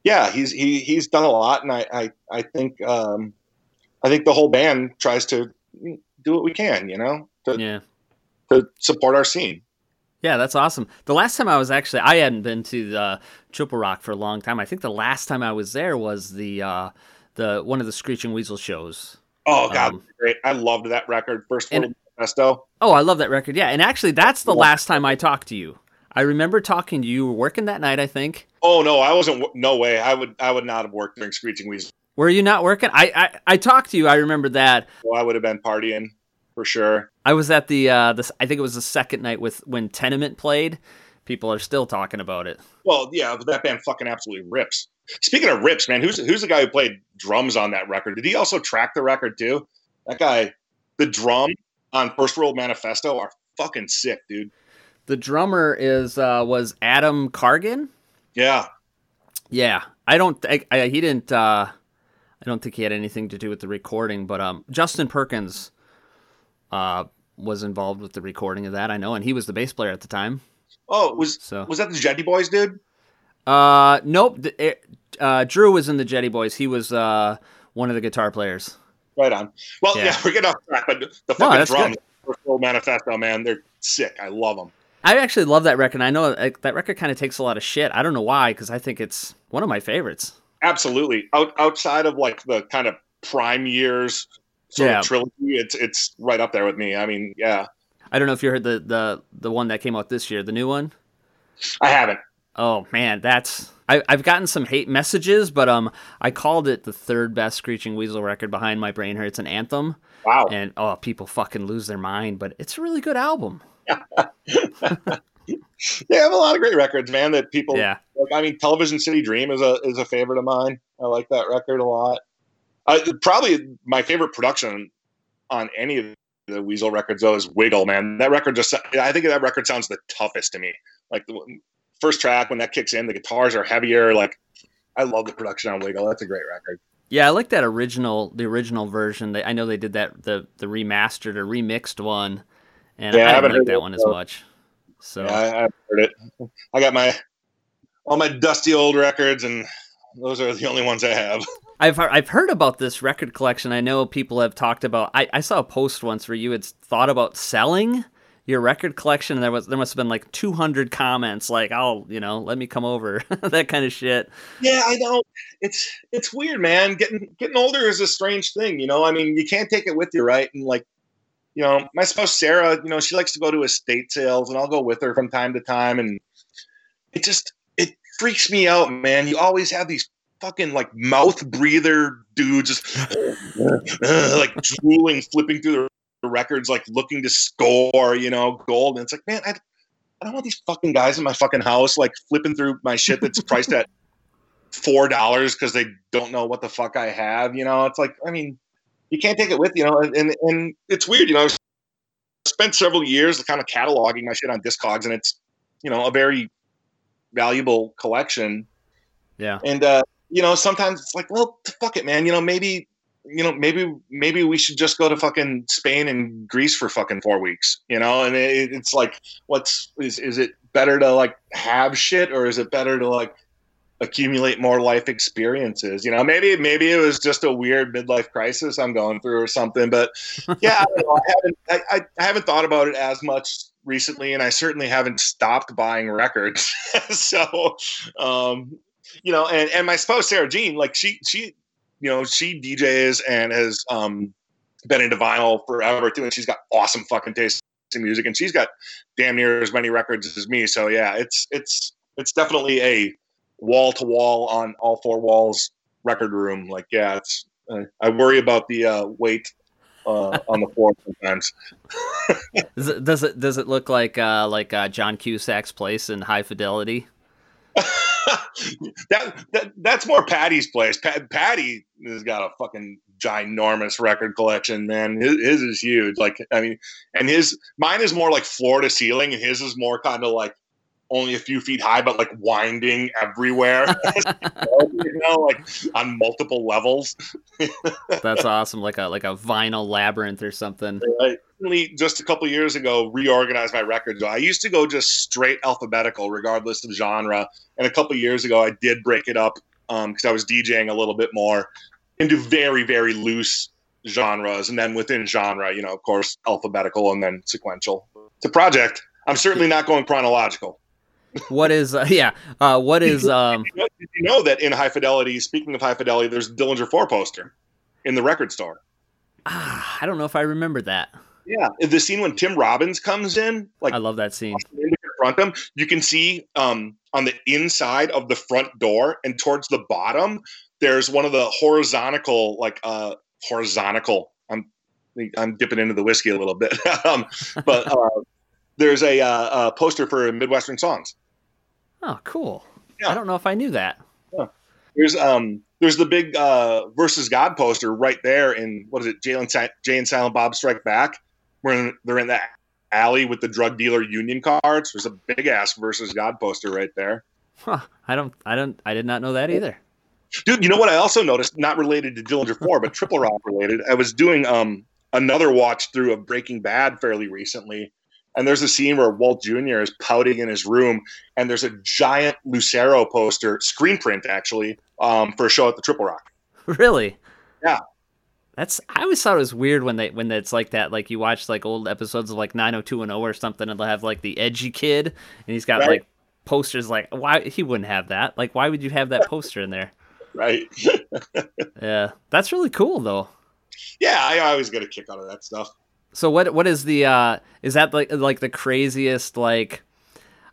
yeah, he's he he's done a lot, and I I, I think um, I think the whole band tries to do what we can, you know, to, Yeah. to support our scene. Yeah, that's awesome. The last time I was actually, I hadn't been to the Triple Rock for a long time. I think the last time I was there was the uh, the one of the Screeching Weasel shows. Oh God, Um, great! I loved that record. First one Manifesto. Oh, I love that record. Yeah, and actually, that's the last time I talked to you. I remember talking to you. You were working that night, I think. Oh no, I wasn't. No way. I would. I would not have worked during Screeching Weasel. Were you not working? I I, I talked to you. I remember that. Well, I would have been partying for sure. I was at the uh the I think it was the second night with when Tenement played. People are still talking about it. Well, yeah, but that band fucking absolutely rips. Speaking of rips, man, who's who's the guy who played drums on that record? Did he also track the record too? That guy, the drum on First World Manifesto are fucking sick, dude. The drummer is uh was Adam Cargin. Yeah, Yeah, I don't. I, I, he didn't. uh I don't think he had anything to do with the recording, but um, Justin Perkins uh was involved with the recording of that. I know, and he was the bass player at the time. Oh, was So was that the Jetty Boys, dude? uh, nope. it- uh, Drew was in the Jetty Boys. He was uh one of the guitar players. Right on. Well, Yeah. yeah, we're getting off track, but the fucking that's drums, Manifesto, man, they're sick. I love them. I actually love that record. I know that record kind of takes a lot of shit. I don't know why, because I think it's one of my favorites. Absolutely. Out, outside of like the kind of prime years sort Yeah. of trilogy, it's it's right up there with me. I mean, yeah, I don't know if you heard the the the one that came out this year, the new one. I haven't. Oh man, that's I, I've gotten some hate messages, but um, I called it the third best Screeching Weasel record behind My Brain Hurts and Anthem, Wow. and oh, people fucking lose their mind. But it's a really good album. *laughs* They have a lot of great records, man. That people. Yeah, Like, I mean, Television City Dream is a is a favorite of mine. I like that record a lot. Uh, probably my favorite production on any of the Weasel records though is Wiggle. Man, that record just I think that record sounds the toughest to me. Like the first track when that kicks in, the guitars are heavier. Like I love the production on Wiggle. That's a great record. yeah, I like that original, the original version. They, I know they did that the the remastered or remixed one, and Yeah, I I haven't like heard that one as much. So Yeah, I, I've heard it. I got my all my dusty old records, and those are the only ones I have. *laughs* I've heard, I've heard about this record collection. I know people have talked about. I, I saw a post once where you had thought about selling your record collection, and there was there must have been like 200 comments like, "Oh, you know, let me come over," *laughs* that kind of shit. Yeah, I know. It's it's weird, man. Getting getting older is a strange thing, you know. I mean, you can't take it with you, right? And like, you know, my spouse Sarah, you know, she likes to go to estate sales, and I'll go with her from time to time, and it just it freaks me out, man. You always have these fucking like mouth breather dudes just *laughs* like drooling, flipping through the records, like looking to score, you know, gold. And it's like, man, I, I don't want these fucking guys in my fucking house like flipping through my shit that's priced at four dollars because they don't know what the fuck I have. You know, it's like, I mean, you can't take it with you know, and and, it's weird. You know, I've spent several years kind of cataloging my shit on Discogs, and it's you know a very valuable collection. Yeah. And uh, you know, sometimes it's like, well, fuck it, man. You know, maybe you know, maybe maybe we should just go to fucking Spain and Greece for fucking four weeks. You know, and it, it's like, what's is is it better to like have shit or is it better to like accumulate more life experiences? You know, maybe maybe it was just a weird midlife crisis I'm going through or something. But *laughs* yeah, I, don't know, I haven't I, I haven't thought about it as much recently, and I certainly haven't stopped buying records. *laughs* so, um, you know, and and my spouse Sarah Jean, like she she you know she DJs and has um been into vinyl forever too, and she's got awesome fucking taste in music, and she's got damn near as many records as me. So yeah, it's it's it's definitely a wall to wall on all four walls record room. Like yeah, it's uh, I worry about the uh, weight uh, on the floor sometimes. *laughs* Does it does it does it look like uh like uh, John Cusack's place in High Fidelity? *laughs* that, that that's more Paddy's place. Pa- Paddy has got a fucking ginormous record collection, man. His, his is huge. Like I mean, and his mine is more like floor to ceiling, and his is more kind of like only a few feet high, but like winding everywhere. *laughs* you know, like on multiple levels. *laughs* That's awesome, like a like a vinyl labyrinth or something. I just a couple years ago, reorganized my records. I used to go just straight alphabetical, regardless of genre. And a couple years ago, I did break it up um, because I was DJing a little bit more into very, very loose genres. And then within genre, you know, of course, alphabetical and then sequential. It's a project. I'm certainly not going chronological. What is uh, *laughs* yeah? Uh, what is um? You *laughs* know, did you know that in High Fidelity, speaking of High Fidelity, there's Dillinger 4 poster in the record store? Ah, I don't know if I remember that. Yeah, the scene when Tim Robbins comes in, like I love that scene. confront him, you can see um, on the inside of the front door and towards the bottom, there's one of the horizontal, like uh, horizontal. I'm I'm dipping into the whiskey a little bit, *laughs* um, but uh, there's a, uh, a poster for Midwestern songs. Oh, cool. Yeah. I don't know if I knew that. There's um there's the big uh, versus God poster right there in what is it? Jay and, Si- Jay and Silent Bob Strike Back, where they're in that alley with the drug dealer union cards. There's a big ass versus God poster right there. Huh. I don't. I don't. I did not know that either. Dude, you know what I also noticed? Not related to Dillinger Four, but Triple Rock related. I was doing um another watch through of Breaking Bad fairly recently, and there's a scene where Walt Jr. is pouting in his room, and there's a giant Lucero poster, screen print actually, um, for a show at the Triple Rock. *laughs* Really? Yeah. That's. I always thought it was weird when they when it's like that. Like you watch like old episodes of like 90210 or something, and they'll have like the edgy kid, and he's got Right. like posters. Like why he wouldn't have that? Like why would you have that poster in there? *laughs* Right? *laughs* Yeah, that's really cool though. yeah, I always get a kick out of that stuff. So what what is the uh is that like like the craziest like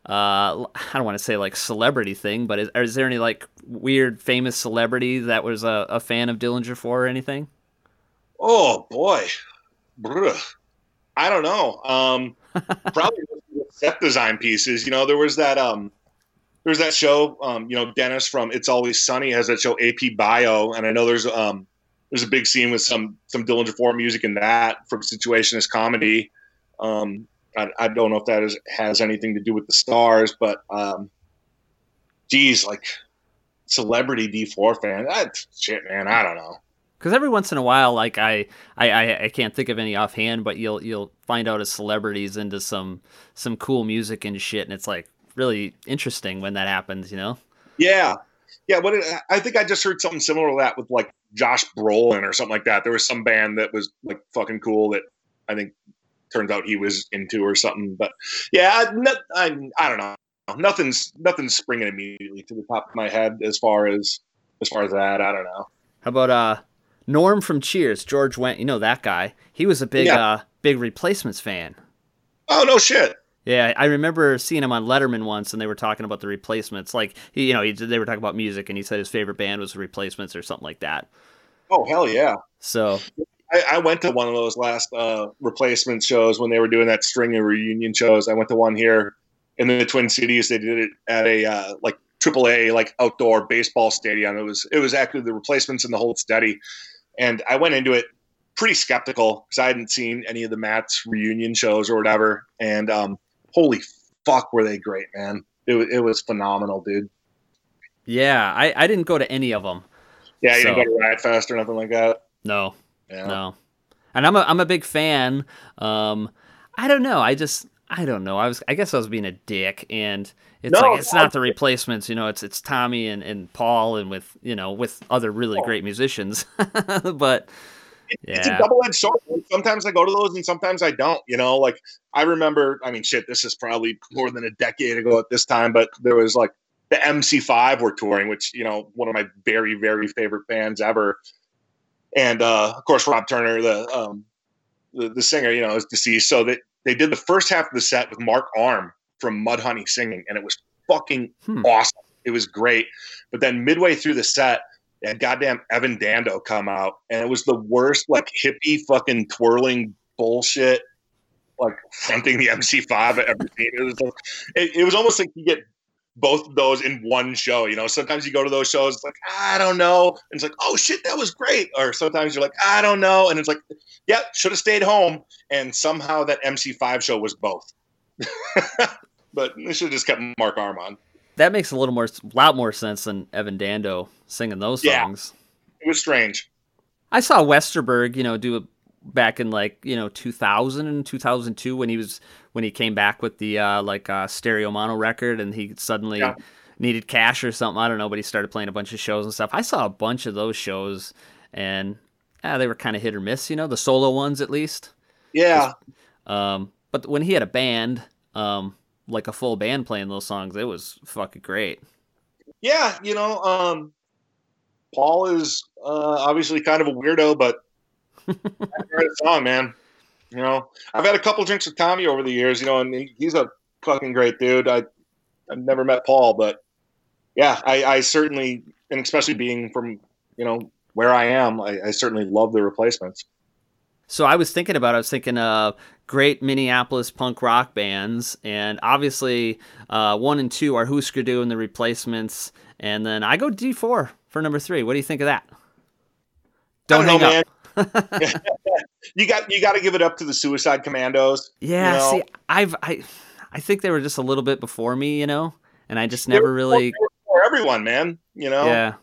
uh I don't want to say like celebrity thing, but is, is there any like weird famous celebrity that was a, a fan of Dillinger 4 or anything? Oh boy, Brr. I don't know. Um, *laughs* probably set design pieces. You know, there was that um, there was that show. Um, you know, Dennis from It's Always Sunny has that show AP Bio, and I know there's um, there's a big scene with some some Dillinger Four music in that from Situationist comedy. Um, I, I don't know if that is has anything to do with the stars, but um, geez, like celebrity D four fan. That shit, man. I don't know. Because every once in a while, like I, I, I, I can't think of any offhand, but you'll you'll find out a celebrity's into some some cool music and shit, and it's like really interesting when that happens, you know? Yeah, yeah. What it, I think I just heard something similar to that with like Josh Brolin or something like that. There was some band that was like fucking cool that I think turns out he was into or something. But yeah, I I don't know. Nothing's nothing's springing immediately to the top of my head as far as as far as that. I don't know. How about uh Norm from Cheers, George Wendt. you know that guy. He was a big Yeah. uh big replacements fan. Oh no shit. Yeah, I remember seeing him on Letterman once, and they were talking about the replacements. Like, he, you know, he, they were talking about music, and he said his favorite band was the Replacements or something like that. Oh hell yeah. So, I, I went to one of those last uh, replacement shows when they were doing that string of reunion shows. I went to one here in the Twin Cities. They did it at a uh, like AAA like outdoor baseball stadium. It was it was actually the replacements in the Hold Steady, and I went into it pretty skeptical because I hadn't seen any of the Matt's reunion shows or whatever. And um, holy fuck, were they great, man! It was it was phenomenal, dude. yeah, I, I didn't go to any of them. Yeah, you didn't go to Riot Fest or nothing like that. No, Yeah. no. And I'm a I'm a big fan. Um, I don't know. I just I don't know. I was I guess I was being a dick, and it's No, like it's not the replacements. You know, it's it's Tommy and, and Paul, and with you know with other really Oh. great musicians. *laughs* but it's a double edged sword. Sometimes I go to those and sometimes I don't. You know, like I remember, I mean, shit, this is probably more than a decade ago at this time, but there was like the MC5 were touring, which, you know, one of my very, very favorite bands ever. And uh, of course, Rob Tyner, the, um, the, the singer, you know, is deceased. So that they did the first half of the set with Mark Arm from Mudhoney singing, and it was fucking Hmm. awesome. It was great. But then midway through the set, and goddamn Evan Dando come out, and it was the worst, like hippie fucking twirling bullshit, like fronting the MC5 I've ever. It was, like, it, it was almost like you get both of those in one show. You know, sometimes you go to those shows, it's like I don't know, and it's like oh shit, that was great. Or sometimes you're like I don't know, and it's like yeah, should have stayed home. And somehow that MC5 show was both. *laughs* but they should have just kept Mark Arm on. That makes a little more lot more sense than Evan Dando singing those Yeah. songs. It was strange. I saw Westerberg, you know, do it back in like you know 2000 and 2002 when he was when he came back with the uh, like uh, stereo mono record and he suddenly Yeah. needed cash or something. I don't know, but he started playing a bunch of shows and stuff. I saw a bunch of those shows and yeah, they were kind of hit or miss, you know, the solo ones at least. Yeah, Um, but when he had a band, um, like a full band playing those songs, it was fucking great. yeah. You know, um, Paul is uh, obviously kind of a weirdo, but *laughs* I heard a song, man. You know, I've had a couple drinks with Tommy over the years. You know, and he, he's a fucking great dude. I I've never met Paul, but yeah, I, I certainly, and especially being from you know where I am, I, I certainly love the replacements. So I was thinking about, I was thinking of great Minneapolis punk rock bands, and obviously uh, one and two are Husker Du and the Replacements, and then I go D four for number three. What do you think of that? Don't, I hang know, up. *laughs* you got you got to give it up to the Suicide Commandos. Yeah, you know? see, I've I, I think they were just a little bit before me, you know, and I just never really, for everyone, man. You know, yeah,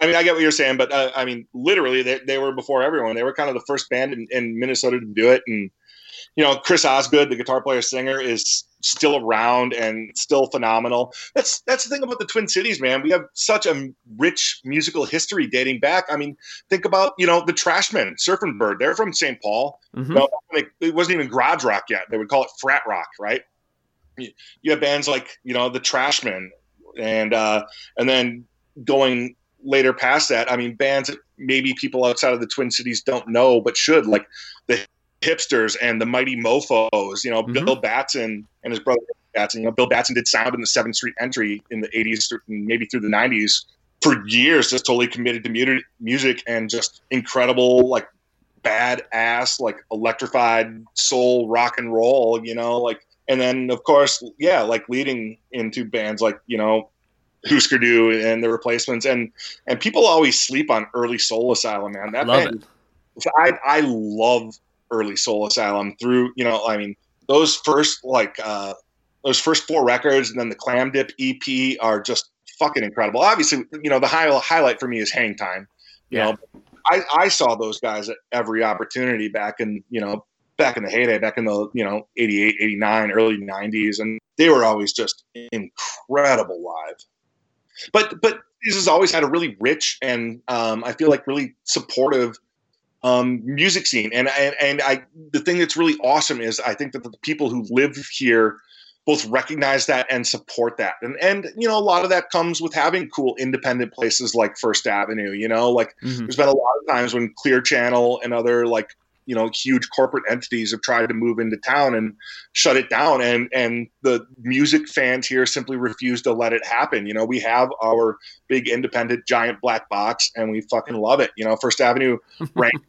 I mean, I get what you're saying, but uh, I mean, literally, they, they were before everyone. They were kind of the first band in, in Minnesota to do it, and you know, Chris Osgood, the guitar player singer, is still around and still phenomenal. That's that's the thing about the Twin Cities, man. We have such a rich musical history dating back. I mean, think about you know the Trashmen, Surfing Bird. They're from St. Paul. hmm No, it wasn't even garage rock yet. They would call it frat rock, right? You, you have bands like you know the Trashmen, and uh, and then going later past that, I mean, bands that maybe people outside of the Twin Cities don't know but should, like the Hipsters and the Mighty Mofo's. You know, Mhm. Bill Batson and his brother Batson. You know, Bill Batson did sound in the Seventh Street Entry in the '80s, and maybe through the '90s. For years, just totally committed to music and just incredible, like badass, like electrified soul rock and roll, you know, like, and then of course, yeah, like leading into bands like, you know, Husker Du and the replacements. And, and people always sleep on early Soul Asylum, man. That love band, it. I, I love early Soul Asylum through, you know, I mean, those first, like, uh, those first four records and then the Clam Dip EP are just fucking incredible. Obviously, you know, the high, highlight for me is Hang Time. You Yeah. know, I, I saw those guys at every opportunity back in, you know, back in the heyday, back in the, you know, 88, 89, early 90s. And they were always just incredible live. But, but this has always had a really rich and um, I feel like really supportive um, music scene. And, and, and I, the thing that's really awesome is I think that the people who live here both recognize that and support that. And, and, you know, a lot of that comes with having cool independent places like First Avenue, you know, like, Mhm. there's been a lot of times when Clear Channel and other like you know huge corporate entities have tried to move into town and shut it down, and and the music fans here simply refuse to let it happen. You know, we have our big independent giant black box, and we fucking love it. You know, First Avenue *laughs* ranked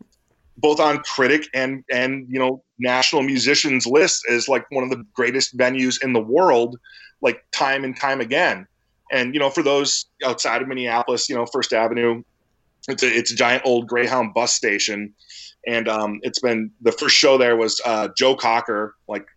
both on critic and and you know national musicians list as like one of the greatest venues in the world, like time and time again. And you know, for those outside of Minneapolis, you know, First Avenue it's a it's a giant old Greyhound bus station, and um, it's been the first show there was uh, Joe Cocker. Like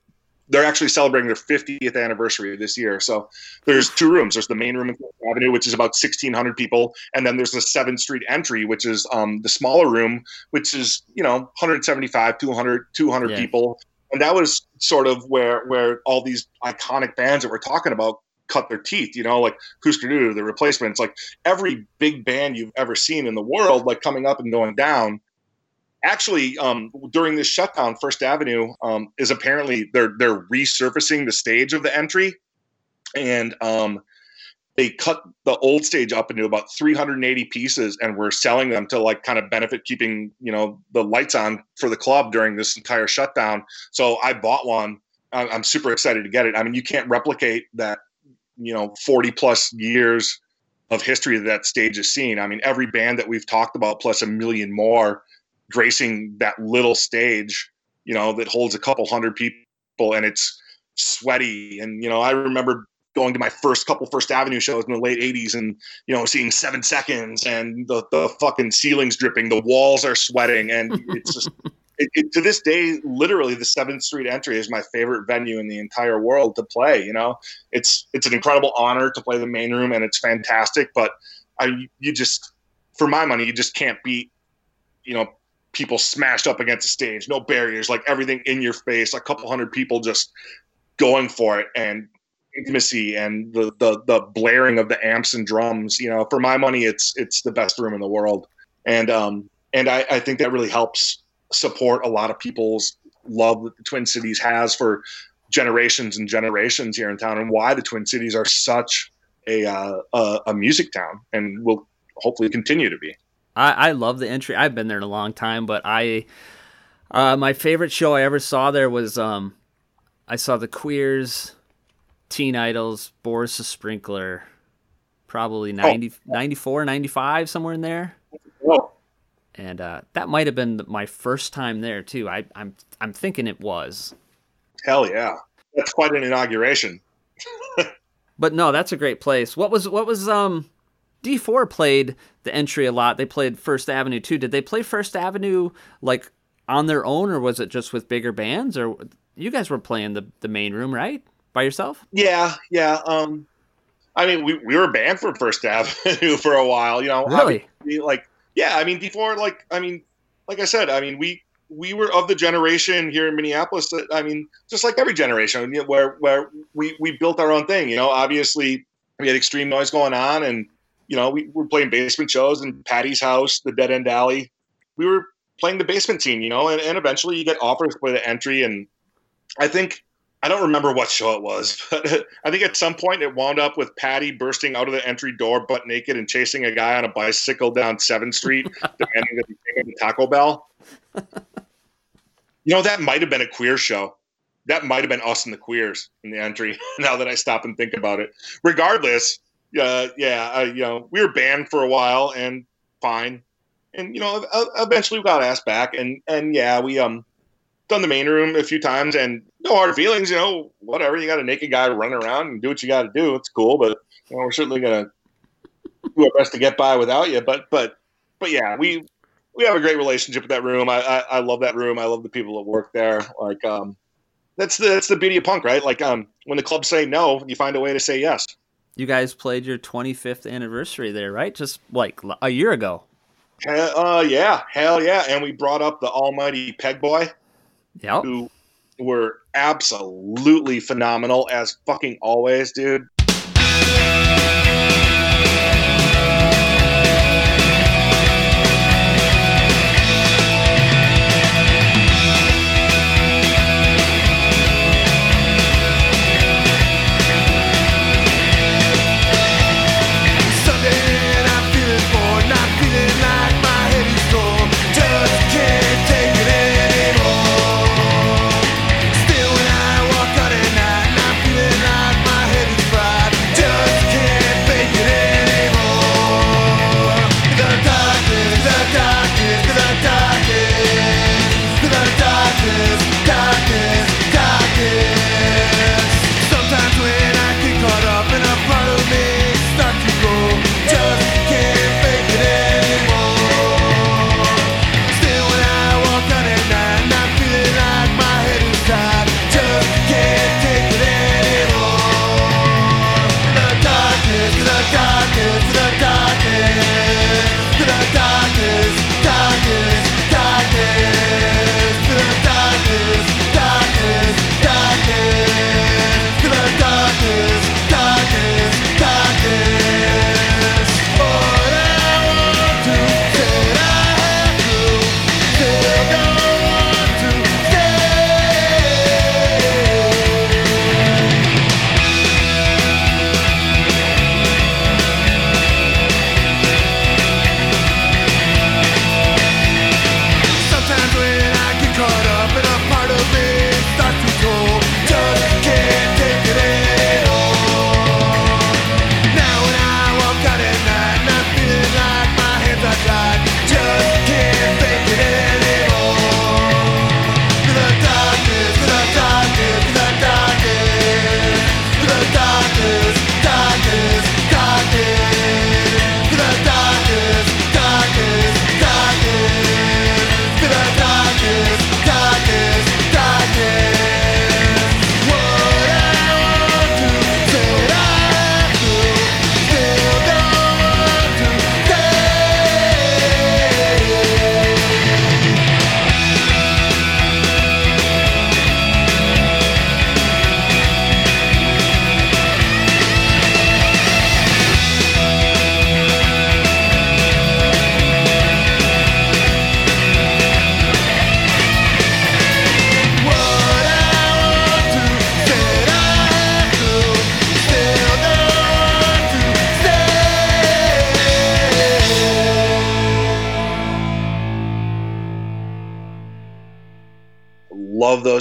they're actually celebrating their 50th anniversary this year. So there's two rooms. There's the main room in Fifth Avenue, which is about 1,600 people, and then there's the Seventh Street entry, which is um, the smaller room, which is you know 175, 200, 200 Yeah. people. And that was sort of where where all these iconic bands that we're talking about cut their teeth. You know, like Du, the Replacements, like every big band you've ever seen in the world, like coming up and going down. Actually, um, during this shutdown, First Avenue um, is apparently they're they're resurfacing the stage of the entry, and um, they cut the old stage up into about 380 pieces, and we're selling them to like kind of benefit keeping you know the lights on for the club during this entire shutdown. So I bought one. I'm super excited to get it. I mean, you can't replicate that you know 40 plus years of history that that stage has seen. I mean, every band that we've talked about, plus a million more, gracing that little stage, you know, that holds a couple hundred people, and it's sweaty. And you know, I remember going to my first couple First Avenue shows in the late '80s, and you know, seeing Seven Seconds, and the the fucking ceilings dripping, the walls are sweating, and it's just. *laughs* It, it, to this day, literally, the Seventh Street Entry is my favorite venue in the entire world to play. You know, it's it's an incredible honor to play the main room, and it's fantastic. But I, you just, for my money, you just can't beat, you know, people smashed up against the stage, no barriers, like everything in your face, a couple hundred people just going for it, and intimacy and the the the blaring of the amps and drums. You know, for my money, it's it's the best room in the world, and um and I, I think that really helps support a lot of people's love that the Twin Cities has for generations and generations here in town, and why the Twin Cities are such a uh, a, a music town, and will hopefully continue to be. I, I love the entry. I've been there in a long time, but I Uh, my favorite show I ever saw there was um, I saw the Queers, Teen Idols, Boris the Sprinkler, probably 90, 94, 95, somewhere in there. Oh, And uh, that might have been my first time there too. I, I'm I'm thinking it was. hell yeah. That's quite an inauguration. *laughs* But no, that's a great place. What was what was um D4 played the entry a lot. They played First Avenue too. Did they play First Avenue like on their own or was it just with bigger bands or you guys were playing the the main room, right? By yourself? Yeah, yeah. Um, I mean, we, we were banned from First *laughs* Avenue for a while. You know, Really? obviously, like yeah. I mean, before like I mean, like I said, I mean we we were of the generation here in Minneapolis. That, I mean, just like every generation, where where we we built our own thing. You know, obviously we had extreme noise going on, and you know we were playing basement shows in Paddy's house, the Dead End Alley. We were playing the basement scene, you know, and, and eventually you get offers for the entry, and I think I don't remember what show it was, *laughs* but I think at some point it wound up with Patty bursting out of the entry door butt naked and chasing a guy on a bicycle down 7th Street, *laughs* demanding that he take him to Taco Bell. You know, that might have been a queer show. That might have been us and the queers in the entry, *laughs* now that I stop and think about it. Regardless, uh, yeah, uh, you know, we were banned for a while and fine. And, you know, eventually we got asked back. And, and yeah, we, um, done the main room a few times and no hard feelings, you know, whatever. You got a naked guy running around and do what you got to do. It's cool, but you know, we're certainly to do our best to get by without you. But, but, but yeah, we, we have a great relationship with that room. I, I, I love that room. I love the people that work there. Like, um, that's the, that's the beauty of punk, right? Like, um, when the clubs say no, you find a way to say yes. You guys played your 25th anniversary there, right? Just like a year ago. Uh, yeah, hell yeah. And we brought up the almighty Pegboy. Yep. who were absolutely phenomenal as fucking always, dude.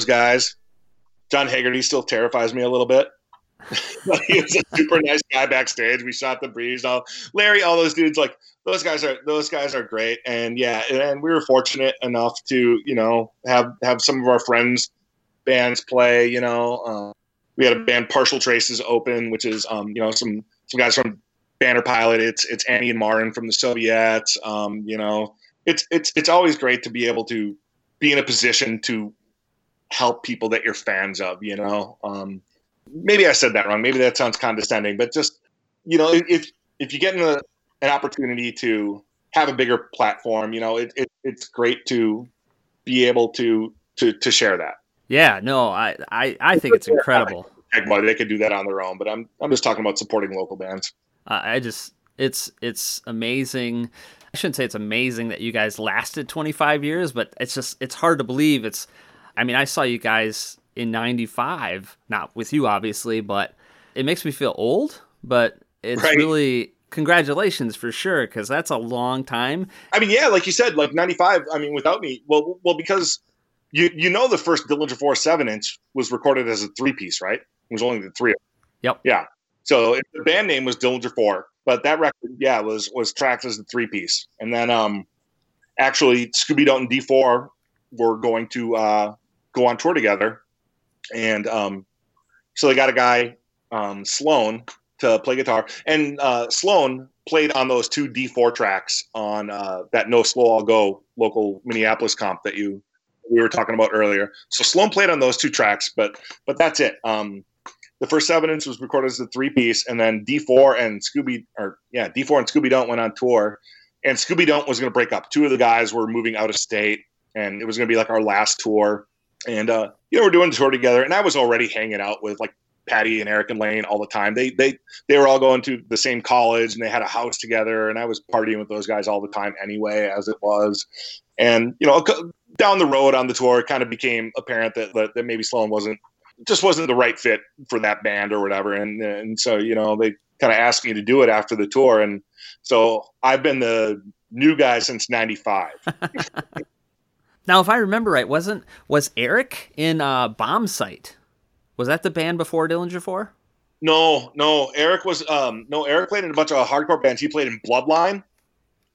Guys. John Haggerty still terrifies me a little bit. *laughs* he was a super nice guy backstage. We shot the breeze. All Larry, all those dudes, like those guys are those guys are great. And yeah, and we were fortunate enough to you know have have some of our friends bands play. You know, uh, we had a band Partial Traces open, which is um, you know some some guys from Banner Pilot. It's it's Annie and Martin from the Soviettes. Um, you know, it's it's it's always great to be able to be in a position to help people that you're fans of. You know, um, maybe I said that wrong. Maybe that sounds condescending, but just you know, if if you get in a, an opportunity to have a bigger platform, you know, it, it it's great to be able to to to share that. Yeah, no, I I, I think it's incredible. They could do that on their own, but I'm I'm just talking about supporting local bands. I just it's it's amazing. I shouldn't say it's amazing that you guys lasted 25 years, but it's just it's hard to believe. It's I mean, I saw you guys in 95, not with you obviously, but it makes me feel old, but it's Right. really congratulations for sure cuz that's a long time. I mean, yeah, like you said, like '95. I mean, without me, well, well, because you you know the first Dillinger Four seven inch was recorded as a three piece, right? It was only the three. Yep. Yeah. So the band name was Dillinger Four, but that record, yeah, was was tracked as a three piece, and then um, actually Scooby Don't and D Four were going to uh go on tour together, and um, so they got a guy um Sloan to play guitar, and uh, Sloan played on those two D4 tracks on uh, that No Slow I'll Go local Minneapolis comp that you we were talking about earlier. So Sloan played on those two tracks, but but that's it. Um, the first evidence was recorded as a three piece, and then D4 and Scooby or yeah D4 and Scooby Don't went on tour, and Scooby Don't was going to break up. Two of the guys were moving out of state, and it was going to be like our last tour. And uh, you know we're doing the tour together, and I was already hanging out with like Paddy and Erik and Lane all the time. They they they were all going to the same college and they had a house together and i was partying with those guys all the time anyway as it was. And you know down the road on the tour it kind of became apparent that, that that maybe sloan wasn't just wasn't the right fit for that band or whatever. And and so you know they kind of asked me to do it after the tour and so i've been the new guy since 95 *laughs* Now, if I remember right, wasn't was Erik in uh, Bomb Site? Was that the band before Dillinger 4? No, no. Erik was um no. Erik played in a bunch of hardcore bands. He played in Bloodline.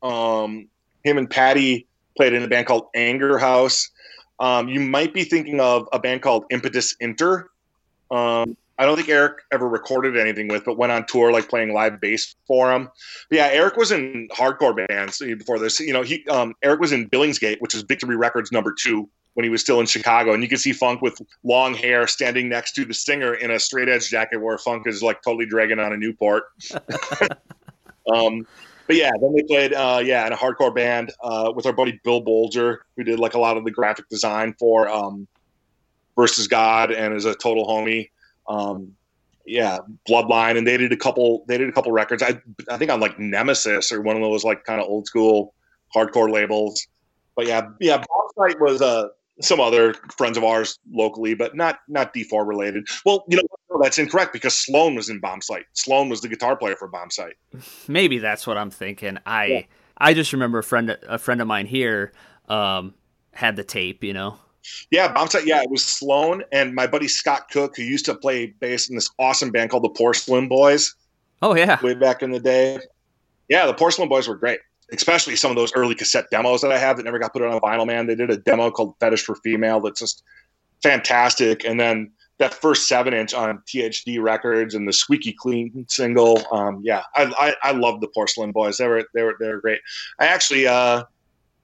Um, him and Paddy played in a band called Anger House. Um, you might be thinking of a band called Impetus Inter. Um, I don't think Erik ever recorded anything with, but went on tour like playing live bass for him. But yeah, Erik was in hardcore bands before this. You know, he um, Erik was in Billingsgate, which is Victory Records number two when he was still in Chicago, and you can see Funk with long hair standing next to the singer in a straight edge jacket, where Funk is like totally dragging on a Newport. *laughs* um, but yeah, then we played uh, yeah in a hardcore band uh, with our buddy Bill Bolger, who did like a lot of the graphic design for um, Versus God and is a total homie. Um, yeah, Bloodline, and they did a couple. They did a couple records. I I think on like Nemesis or one of those like kind of old school hardcore labels. But yeah, yeah, Bomb Site was uh, some other friends of ours locally, but not not D4 related. Well, you know no, that's incorrect because Sloan was in Bomb Site. Sloan was the guitar player for Bomb Site. Maybe that's what I'm thinking. I Yeah. I just remember a friend a friend of mine here um, had the tape, you know. Yeah, Bomb Site. Yeah, it was Sloan and my buddy Scott Cook, who used to play bass in this awesome band called the Porcelain Boys Oh yeah. way back in the day. Yeah, the Porcelain Boys were great, especially some of those early cassette demos that I have that never got put on vinyl. Man, they did a demo called "Fetish for Female" that's just fantastic, and then that first seven inch on THD Records and the Squeaky Clean single. Um, yeah, I, I I love the Porcelain Boys. They were they were they were great. I actually uh,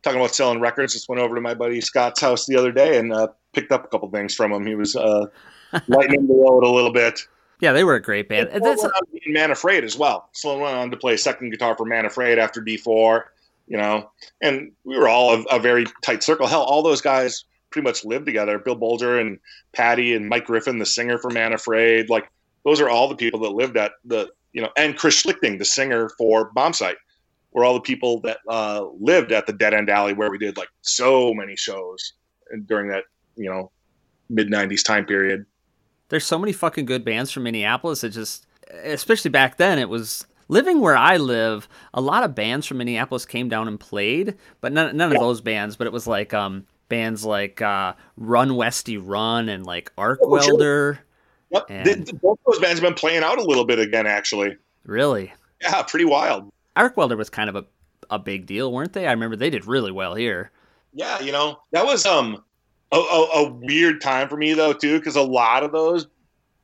talking about selling records. Just went over to my buddy Scott's house the other day and uh, picked up a couple things from him. He was uh, *laughs* lightening the load a little bit. Yeah, they were a great band. Sloan That's went on in Man Afraid as well. Sloan went on to play second guitar for Man Afraid after D4, you know, and we were all a, a very tight circle. Hell, all those guys pretty much lived together. Bill Bolger and Paddy and Mike Griffin, the singer for Man Afraid, like those are all the people that lived at the, you know, and Chris Schlichting, the singer for Bomb Site, were all the people that uh, lived at the Dead End Alley where we did like so many shows during that, you know, mid 90s time period. there's so many fucking good bands from Minneapolis. It just, especially back then, it was living where I live. A lot of bands from Minneapolis came down and played, but none, none of those bands. But it was like, um, bands like uh, Run Westy Run and like Arc Oh, sure. Welder. Yep. And- The- the- both those bands have been playing out a little bit again, actually. Really, Yeah, pretty wild. Arc Welder was kind of a a big deal, weren't they? I remember they did really well here. Yeah, you know that was um a, a, a weird time for me though too, because a lot of those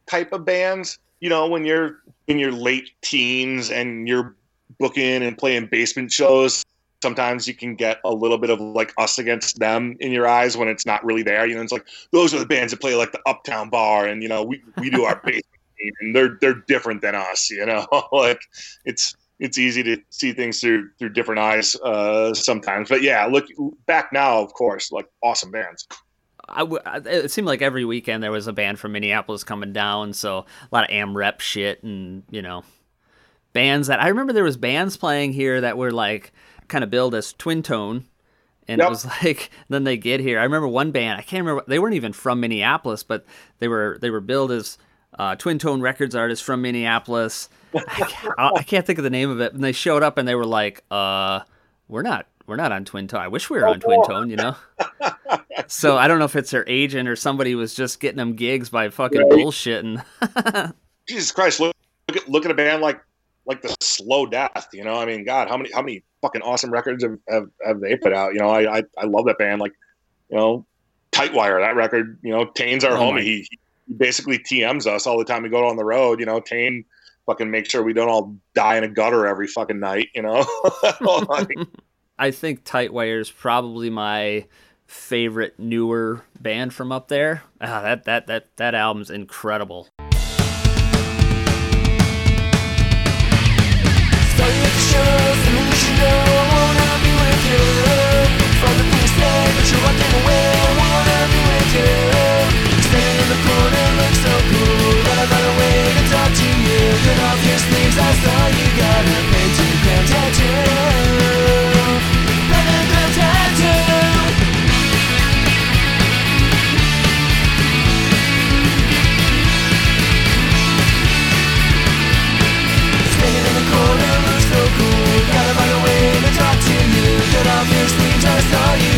type of bands, you know, when you're in your late teens and you're booking and playing basement shows, sometimes you can get a little bit of like us against them in your eyes when it's not really there. You know, it's like those are the bands that play like the Uptown Bar, and you know, we we do our *laughs* basement, and they're they're different than us. You know, *laughs* like it's it's easy to see things through through different eyes uh, sometimes. But yeah, look back now, of course, like awesome bands. I w- it seemed like every weekend there was a band from Minneapolis coming down, so a lot of AmRep shit and you know bands that I remember there was bands playing here that were like kind of billed as twin tone, and Yep. it was *laughs* like then they get here. I remember one band I can't remember they weren't even from Minneapolis, but they were they were billed as uh, twin tone records artists from Minneapolis. I can't, I can't think of the name of it, and they showed up and they were like, "Uh, we're not." We're not on Twin Tone. I wish we were on Twin Tone, you know? *laughs* so I don't know if it's their agent or somebody was just getting them gigs by fucking Right. bullshitting. *laughs* Jesus Christ, look look at, look at a band like like the Slow Death. You know, I mean, God, how many how many fucking awesome records have, have, have they put out? You know, I, I I love that band. Like, you know, Tightwire, that record. You know, Tane's our Oh homie. He, he basically TMs us all the time we go on the road. You know, Tane fucking make sure we don't all die in a gutter every fucking night. You know, *laughs* Like, *laughs* I think Tightwire is probably my favorite newer band from up there. Ah, that that that that album's incredible. And you you're walking away. I saw you got a painted gram tattoo. Tattoo. Standing in the corner looks so cool. Gotta find a way to talk to you. Off your sleeves, I saw you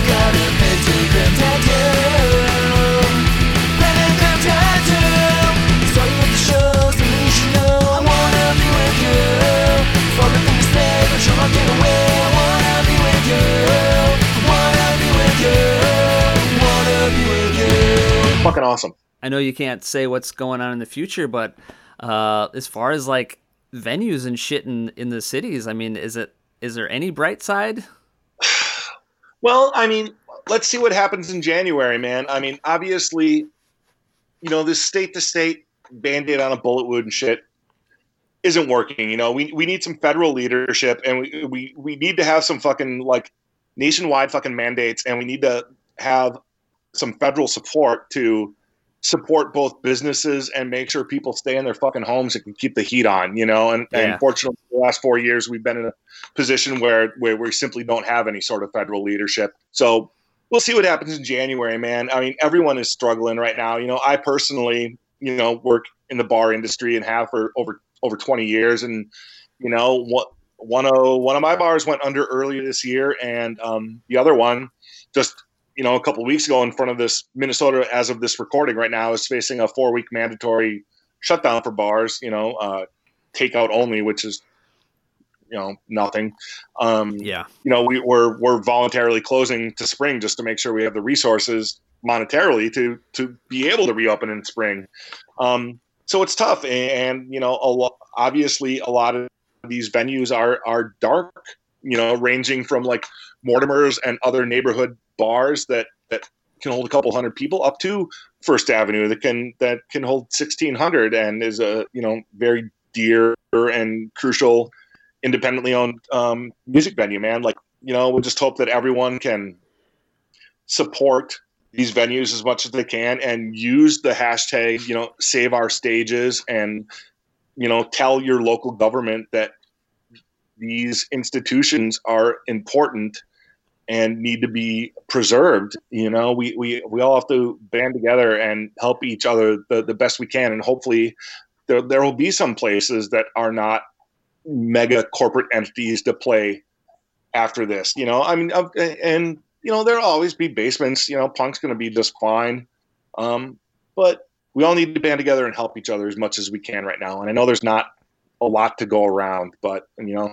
fucking awesome. I know you can't say what's going on in the future, but uh, as far as like venues and shit in in the cities, I mean, is it is there any bright side? *sighs* Well, I mean, let's see what happens in January, man. I mean, obviously, you know, this state to state band aid on a bullet wound and shit isn't working. You know, we, we need some federal leadership and we, we, we need to have some fucking like nationwide fucking mandates and we need to have some federal support to support both businesses and make sure people stay in their fucking homes and can keep the heat on, you know. And, Yeah. and fortunately, the last four years we've been in a position where where we simply don't have any sort of federal leadership. So we'll see what happens in January, man. I mean, everyone is struggling right now. You know, I personally, you know, work in the bar industry and have for over over 20 years, and you know, what one of one of my bars went under earlier this year, and um, the other one just you know a couple weeks ago in front of this Minnesota, as of this recording right now, is facing a four week mandatory shutdown for bars. You know, uh, takeout only, which is you know nothing. Um, Yeah, you know, we, we're we're voluntarily closing to spring just to make sure we have the resources monetarily to to be able to reopen in spring. Um, so it's tough, and, you know, a lo- obviously a lot of these venues are are dark. You know, ranging from like Mortimer's and other neighborhood bars that that can hold a couple hundred people up to First Avenue that can that can hold sixteen hundred and is a you know very dear and crucial independently owned um, music venue, man. Like, you know, we'll just hope that everyone can support these venues as much as they can and use the hashtag, you know, save our stages and, you know, tell your local government that these institutions are important and need to be preserved. You know, we, we, we all have to band together and help each other the, the best we can. And hopefully there, there will be some places that are not mega corporate entities to play after this. You know, I mean, and you know, there'll always be basements. You know, punk's going to be just fine. Um, but we all need to band together and help each other as much as we can right now. And I know there's not a lot to go around, but you know,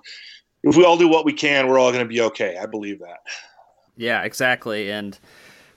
if we all do what we can, we're all going to be okay. I believe that. Yeah, exactly. And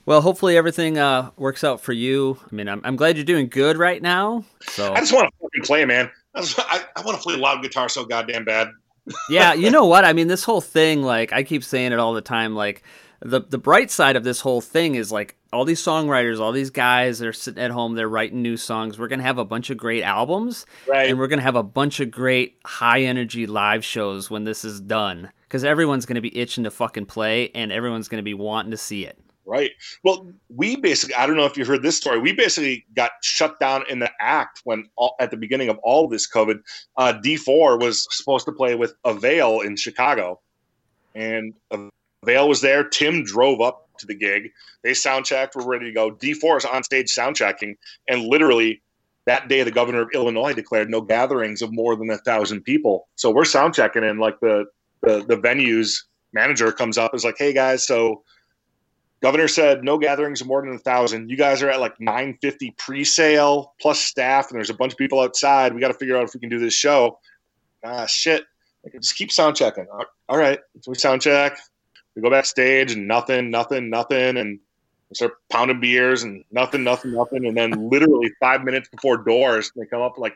well, hopefully everything uh, works out for you. I mean, I'm, I'm glad you're doing good right now. So I just want to fucking play, man. I, just, I, I want to play loud guitar so goddamn bad. *laughs* yeah, you know what? I mean, this whole thing, like I keep saying it all the time, like the the bright side of this whole thing is like all these songwriters, all these guys, they're sitting at home, they're writing new songs. We're gonna have a bunch of great albums, Right. and we're gonna have a bunch of great high energy live shows when this is done. Because everyone's gonna be itching to fucking play, and everyone's gonna be wanting to see it. Right. Well, we basically, I don't know if you heard this story. We basically got shut down in the act when, all, at the beginning of all this COVID, uh, D4 was supposed to play with Avail in Chicago. And Avail was there. Tim drove up to the gig. They sound checked. We're ready to go. D4 is on stage sound checking. And literally that day, the governor of Illinois declared no gatherings of more than a thousand people. So we're sound checking, and like the, the, the venue's manager comes up is like, hey guys, so governor said no gatherings of more than a thousand. You guys are at like 950 pre-sale plus staff, and there's a bunch of people outside. We got to figure out if we can do this show. Ah, shit. Just keep sound checking. All right, so we sound check. We go backstage and nothing, nothing, nothing, and we start pounding beers and nothing, nothing, nothing, and then literally five minutes before doors, they come up like,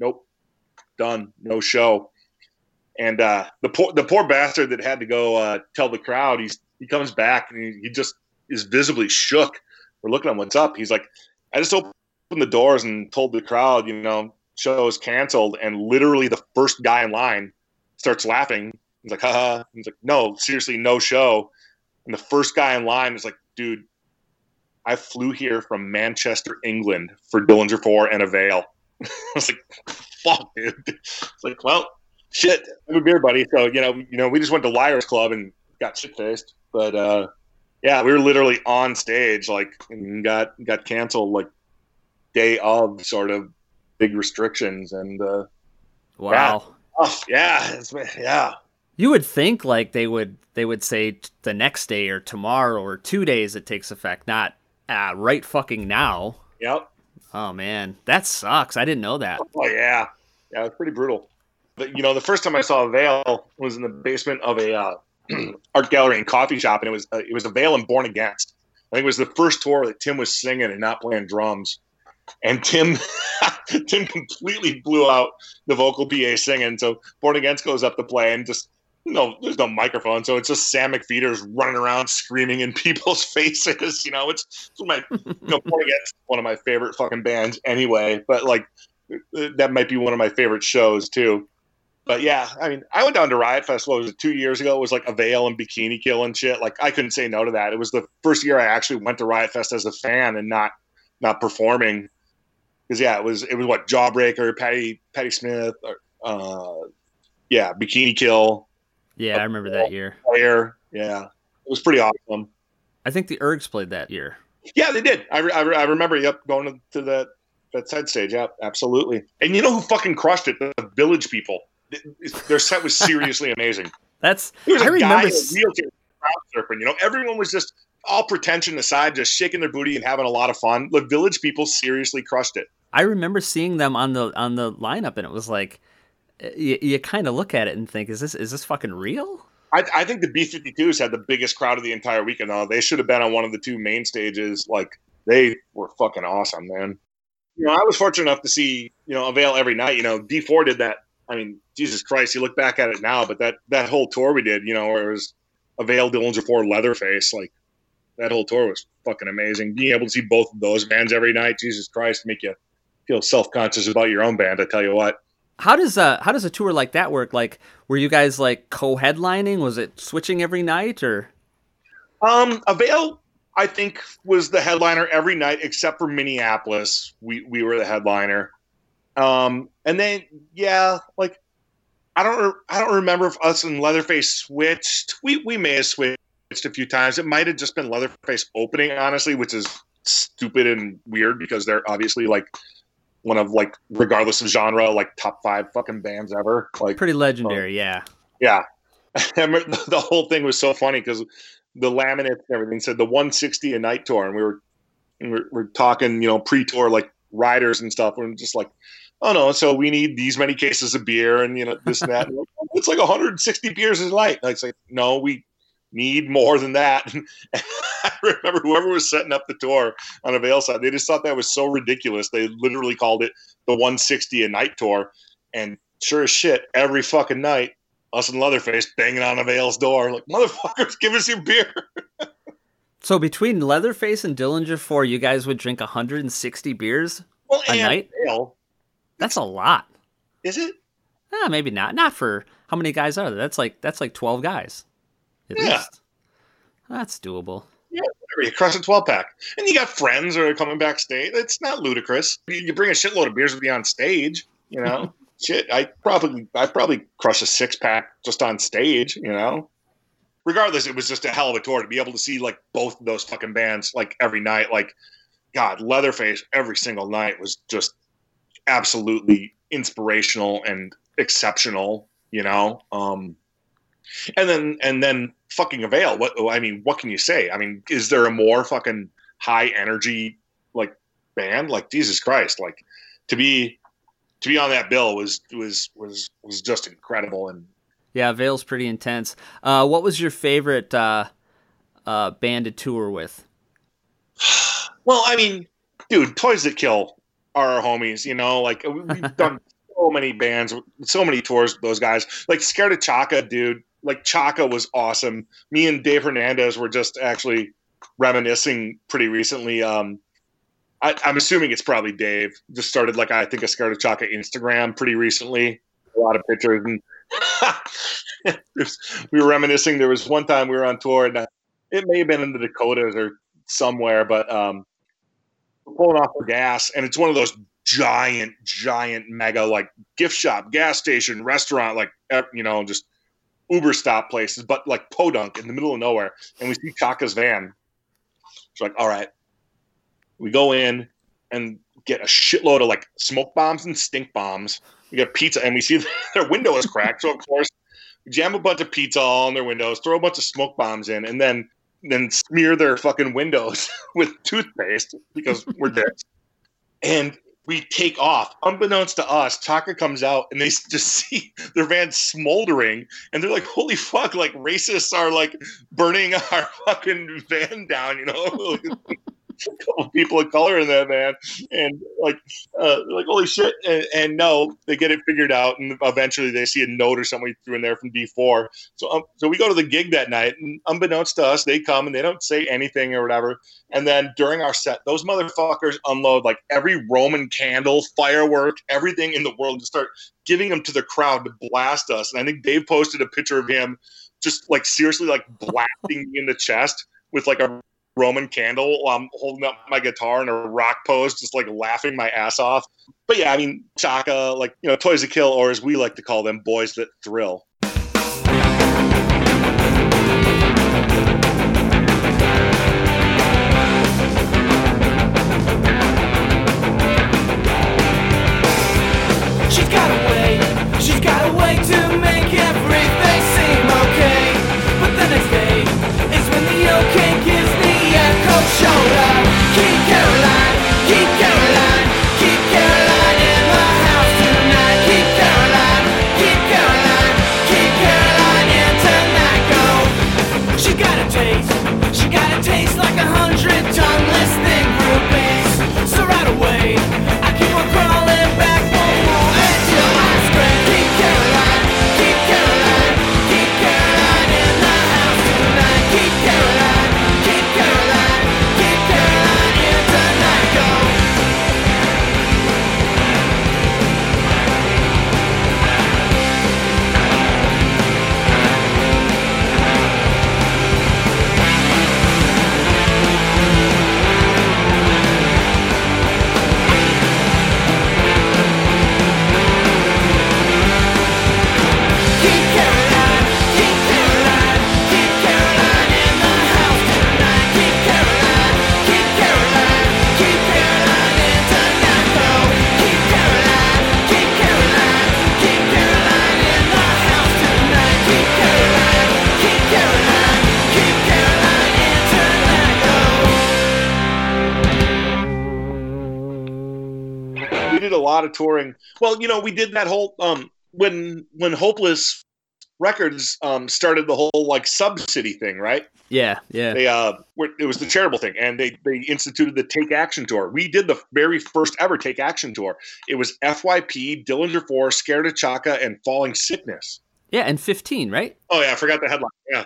nope, done, no show. And uh, the poor the poor bastard that had to go uh, tell the crowd, he's he comes back and he, he just is visibly shook. We're looking at what's up? He's like, I just opened the doors and told the crowd, you know, show is canceled. And literally the first guy in line starts laughing. He's like, haha. He's like, no, seriously, no show. And the first guy in line is like, dude, I flew here from Manchester, England for Dillinger 4 and Avail. *laughs* I was like, fuck, dude. It's like, well, shit, I have a beer, buddy. So, you know, you know, we just went to Liars Club and got shit faced. But uh yeah, we were literally on stage, like and got got canceled like day of sort of big restrictions and uh Wow. oh yeah, it's, yeah. You would think like they would they would say t- the next day or tomorrow or two days it takes effect, not uh, right fucking now. Yep. Oh man, that sucks. I didn't know that. Oh yeah, yeah, it was pretty brutal. But you know, the first time I saw Avail was in the basement of a uh, *clears throat* art gallery and coffee shop, and it was uh, it was Avail and Born Against. I think it was the first tour that Tim was singing and not playing drums, and Tim *laughs* Tim completely blew out the vocal PA singing. So Born Against goes up to play and just. No, there's no microphone, so it's just Sam McPheeters running around screaming in *laughs* people's faces. You know, it's, it's my, you know, Against, one of my favorite fucking bands anyway. But like, that might be one of my favorite shows too. But yeah, I mean, I went down to Riot Fest. What was it? Two years ago. It was like Avail and bikini kill and shit. Like I couldn't say no to that. It was the first year I actually went to Riot Fest as a fan and not not performing. Because yeah, it was it was what Jawbreaker, Patti Patti Smith, or, uh, yeah, Bikini Kill, Yeah, I remember that year. Player. Yeah, it was pretty awesome. I think the Ergs played that year. Yeah, they did. I, I, I remember. Yep, going to, to that that side stage. Yeah, absolutely. And you know who fucking crushed it? The Village People. Their set was seriously *laughs* amazing. That's There was a I remember. guy in a wheelchair crowd surfing. You know, everyone was just all pretension aside, just shaking their booty and having a lot of fun. The Village People seriously crushed it. I remember seeing them on the on the lineup, and it was like you, you kind of look at it and think, is this is this fucking real? I, I think the B52s had the biggest crowd of the entire weekend. Though they should have been on one of the two main stages. Like they were fucking awesome, man. You know, I was fortunate enough to see you know Avail every night. You know, D4 did that. I mean, Jesus Christ, you look back at it now, but that that whole tour we did, you know, where it was Avail, Dillinger 4, Leatherface, like that whole tour was fucking amazing. Being able to see both of those bands every night, Jesus Christ, make you feel self conscious about your own band. I tell you what. How does uh how does a tour like that work? Like, were you guys like co-headlining? Was it switching every night or? Um, Avail, I think, was the headliner every night except for Minneapolis. We we were the headliner. Um, and then yeah, like I don't I don't remember if us and Leatherface switched. We we may have switched a few times. It might have just been Leatherface opening, honestly, which is stupid and weird because they're obviously like one of like regardless of genre, like top five fucking bands ever. Like Pretty um, legendary, yeah. yeah. *laughs* I remember the whole thing was so funny because the laminates and everything said the 160 a night tour, and we were and we're, we're talking, you know, pre-tour like riders and stuff. We're just like, oh no, so we need these many cases of beer and you know this and that. *laughs* It's like 160 beers a night. And it's like, no, we need more than that. *laughs* I remember whoever was setting up the tour on a Avail side, they just thought that was so ridiculous. They literally called it the 160 a night tour. And sure as shit, every fucking night, us and Leatherface banging on a Avail's door, like, motherfuckers, give us your beer. So between Leatherface and Dillinger Four, you guys would drink 160 beers Well, a night. Avail, That's a lot. is it? Ah, maybe not. Not for how many guys are there? That's like that's like 12 guys, at Yeah. least. That's doable. Yeah, whatever. You crush a 12 pack. And you got friends that are coming backstage. It's not ludicrous. You, you bring a shitload of beers with you on stage, you know? *laughs* Shit, I probably I probably crush a six pack just on stage, you know? Regardless, it was just a hell of a tour to be able to see like both of those fucking bands like every night. Like, God, Leatherface every single night was just absolutely inspirational and exceptional, you know? Um and then and then fucking avail. What i mean what can you say? I mean is there a more fucking high energy like band? Like jesus christ like to be to be on that bill was was was was just incredible and Yeah, Veil's pretty intense. Uh, what was your favorite uh, uh, band to tour with? *sighs* well i mean dude toys that kill are our homies you know? Like we- we've *laughs* done so many bands so many tours with those guys. Like scared of chaka dude like chaka was awesome. Me and dave hernandez were just actually reminiscing pretty recently. Um I, i'm assuming it's probably dave. Just started like i think a scared of chaka instagram pretty recently. A lot of pictures and *laughs* we were reminiscing. There was one time we were on tour and uh, it may have been in the dakotas or somewhere but um pulling off the gas and it's one of those giant giant mega like gift shop gas station restaurant like eh, you know just uber stop places but like podunk in the middle of nowhere and we see chaka's van. It's like all right. We go in and get a shitload of like smoke bombs and stink bombs. We get pizza and we see *laughs* their window is cracked. So of course we jam a bunch of pizza all on their windows throw a bunch of smoke bombs in and then then smear their fucking windows *laughs* with toothpaste because we're dicks. And we take off. Unbeknownst to us, Chaka comes out and they *laughs* just see their van smoldering, and they're like, "Holy fuck!" Like racists are like burning *laughs* our fucking van down. You know, *laughs* *laughs* couple people of color in that van, and like, uh, like holy shit! And, and no, they get it figured out, and eventually they see a note or something threw in there from D four. So, um, so we go to the gig that night, and unbeknownst to us, they come and they don't say anything or whatever. And then during our set, those motherfuckers unload like every Roman candle, firework, everything in the world, to start giving them to the crowd to blast us. And I think Dave posted a picture of him just like seriously like blasting me in the chest with like a Roman candle while I'm holding up my guitar in a rock pose, just like laughing my ass off. But yeah, I mean, Chaka, like, you know, Toys That Kill, or as we like to call them, Boys That Thrill. Echo lot of touring. Well, you know, we did that whole um when when Hopeless Records um started the whole like sub city thing, right? Yeah, yeah. They uh were, it was the charitable thing, and they they instituted the Take Action tour. We did the very first ever Take Action tour. It was FYP, Dillinger Four, Scared of Chaka, and Falling Sickness. Yeah, and 15, right? Oh yeah, I forgot the headline. Yeah,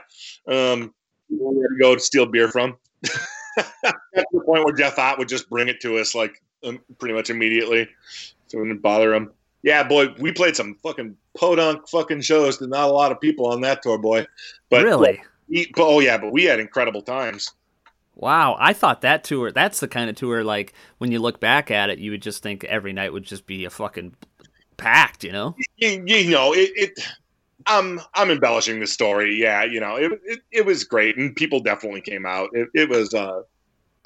um, where to go to steal beer from. *laughs* That's the point where Jeff Ott would just bring it to us like um, pretty much immediately, so it didn't bother him. Yeah, boy, we played some fucking podunk fucking shows to not a lot of people on that tour, boy. But really? we- oh yeah, but we had incredible times. Wow, I thought that tour, that's the kind of tour like when you look back at it, you would just think every night would just be a fucking packed, you know? you, you know it, it I'm I'm embellishing the story. Yeah, you know, it, it it was great, and people definitely came out. It, it was uh,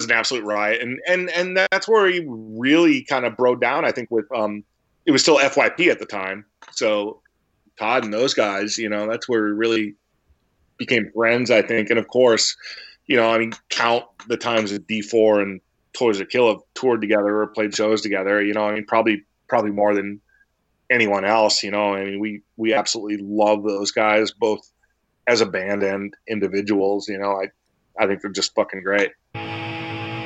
an absolute riot, and and and that's where he really kind of broke down. I think with um, it was still FYP at the time, so Todd and those guys, you know, that's where we really became friends. I think, and of course, you know, I mean, count the times that D four and Toys That Kill have toured together or played shows together. You know, I mean, probably probably more than anyone else. You know, I mean, we we absolutely love those guys both as a band and individuals. You know, I I think they're just fucking great.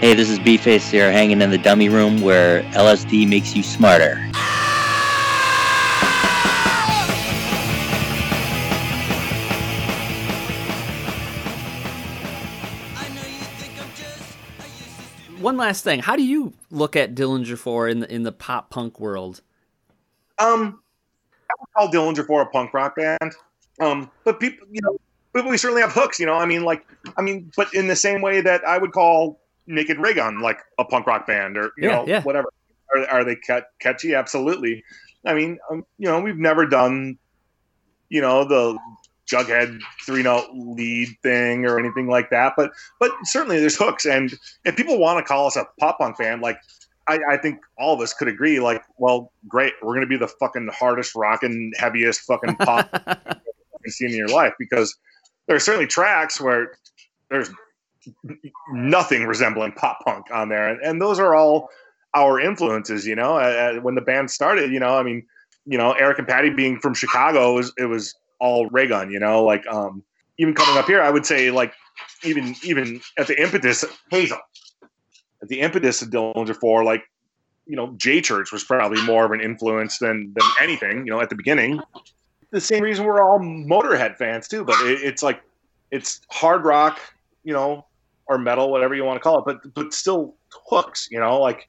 Hey, this is B-Face here, hanging in the dummy room where LSD makes you smarter. One last thing, how do you look at Dillinger 4 in the in the pop punk world? Um, I would call Dillinger 4 a punk rock band. Um, but people, you know, but we certainly have hooks. You know, I mean, like, I mean, but in the same way that I would call Naked Raygun like a punk rock band, or you Yeah, know, yeah. whatever. Are, are they cat- catchy? Absolutely. I mean, um, you know, we've never done, you know, the Jughead three note lead thing or anything like that. But but certainly there's hooks, and if people want to call us a pop punk band, like I, I think all of us could agree, like, well, great, we're gonna be the fucking hardest rocking, heaviest fucking pop *laughs* you've seen in your life because there are certainly tracks where there's nothing resembling pop punk on there, and, and those are all our influences. You know, uh, when the band started, you know, I mean, you know, Erik and Paddy being from Chicago, it was, it was all Raygun. You know, like um, even coming up here, I would say like even even at the impetus Hazel, at the impetus of Dillinger Four, like you know, J Church was probably more of an influence than than anything. You know, at the beginning, the same reason we're all Motorhead fans too. But it, it's like it's hard rock, you know, or metal, whatever you want to call it. But but still hooks. You know, like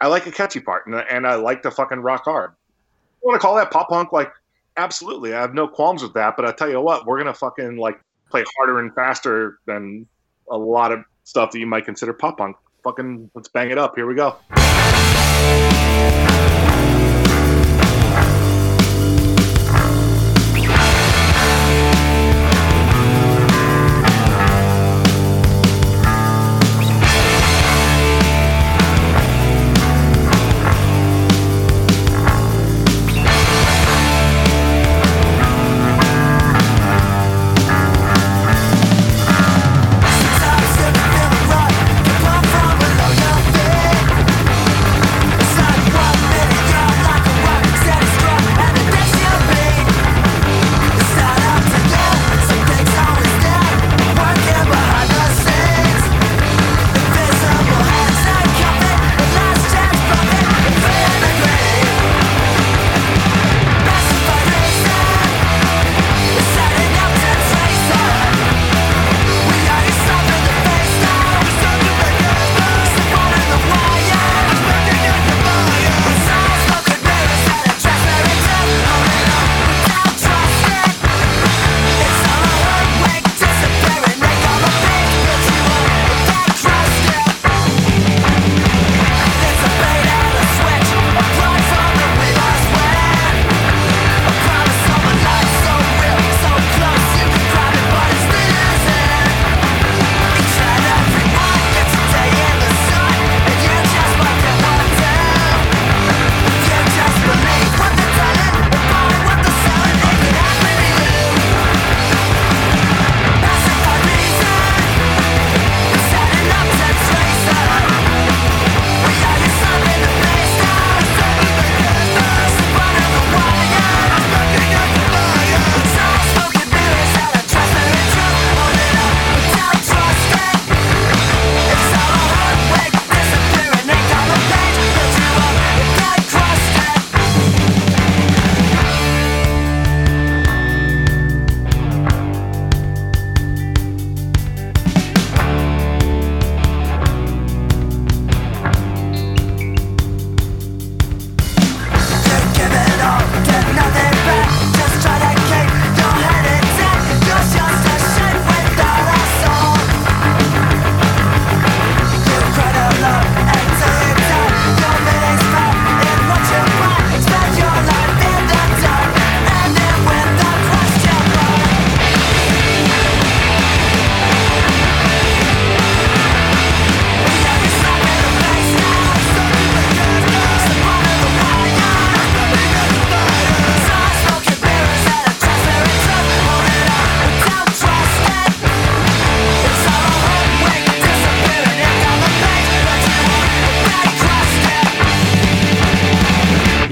I like a catchy part, and, and I like to fucking rock hard. You want to call that pop punk? Like absolutely, I have no qualms with that. But I tell you what, we're gonna fucking like play harder and faster than a lot of stuff that you might consider pop punk. Fucking let's bang it up. Here we go.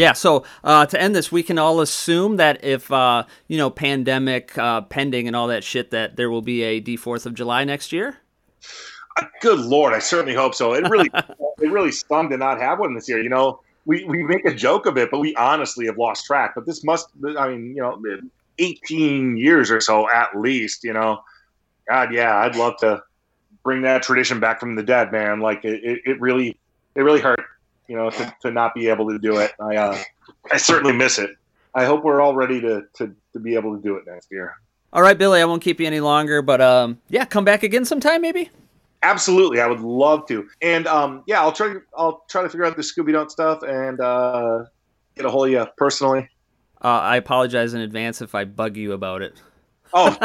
Yeah, so uh, to end this, we can all assume that if uh, you know pandemic uh, pending and all that shit, that there will be a D Fourth of July next year. Good lord, I certainly hope so. It really, *laughs* it really stung to not have one this year. You know, we we make a joke of it, but we honestly have lost track. But this must, I mean, you know, 18 years or so at least. You know, God, yeah, I'd love to bring that tradition back from the dead, man. Like it, it, it really, it really hurt. You know, to, to not be able to do it. I, uh, I certainly miss it. I hope we're all ready to, to, to be able to do it next year. All right, Billy, I won't keep you any longer, but um, yeah, come back again sometime, maybe. Absolutely, I would love to. And um, yeah, I'll try. I'll try to figure out the Scooby Don't stuff and uh, get a hold of you personally. Uh, I apologize in advance if I bug you about it. Oh,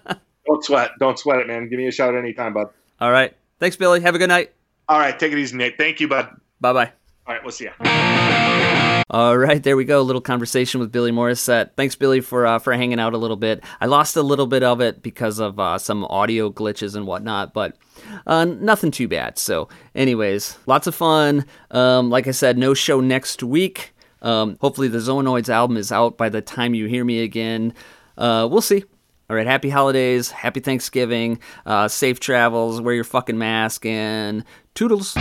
*laughs* don't sweat. Don't sweat it, man. Give me a shout anytime, bud. All right, thanks, Billy. Have a good night. All right, take it easy, Nate. Thank you, bud. Bye bye. All right, we'll see you. All right, there we go. A little conversation with Billy Morrisette. Thanks, Billy, for uh, for hanging out a little bit. I lost a little bit of it because of uh, some audio glitches and whatnot, but uh, nothing too bad. So, anyways, lots of fun. Um, like I said, no show next week. Um, hopefully, the Zoanoids album is out by the time you hear me again. Uh, we'll see. All right, happy holidays, happy Thanksgiving, uh, safe travels, wear your fucking mask, and toodles.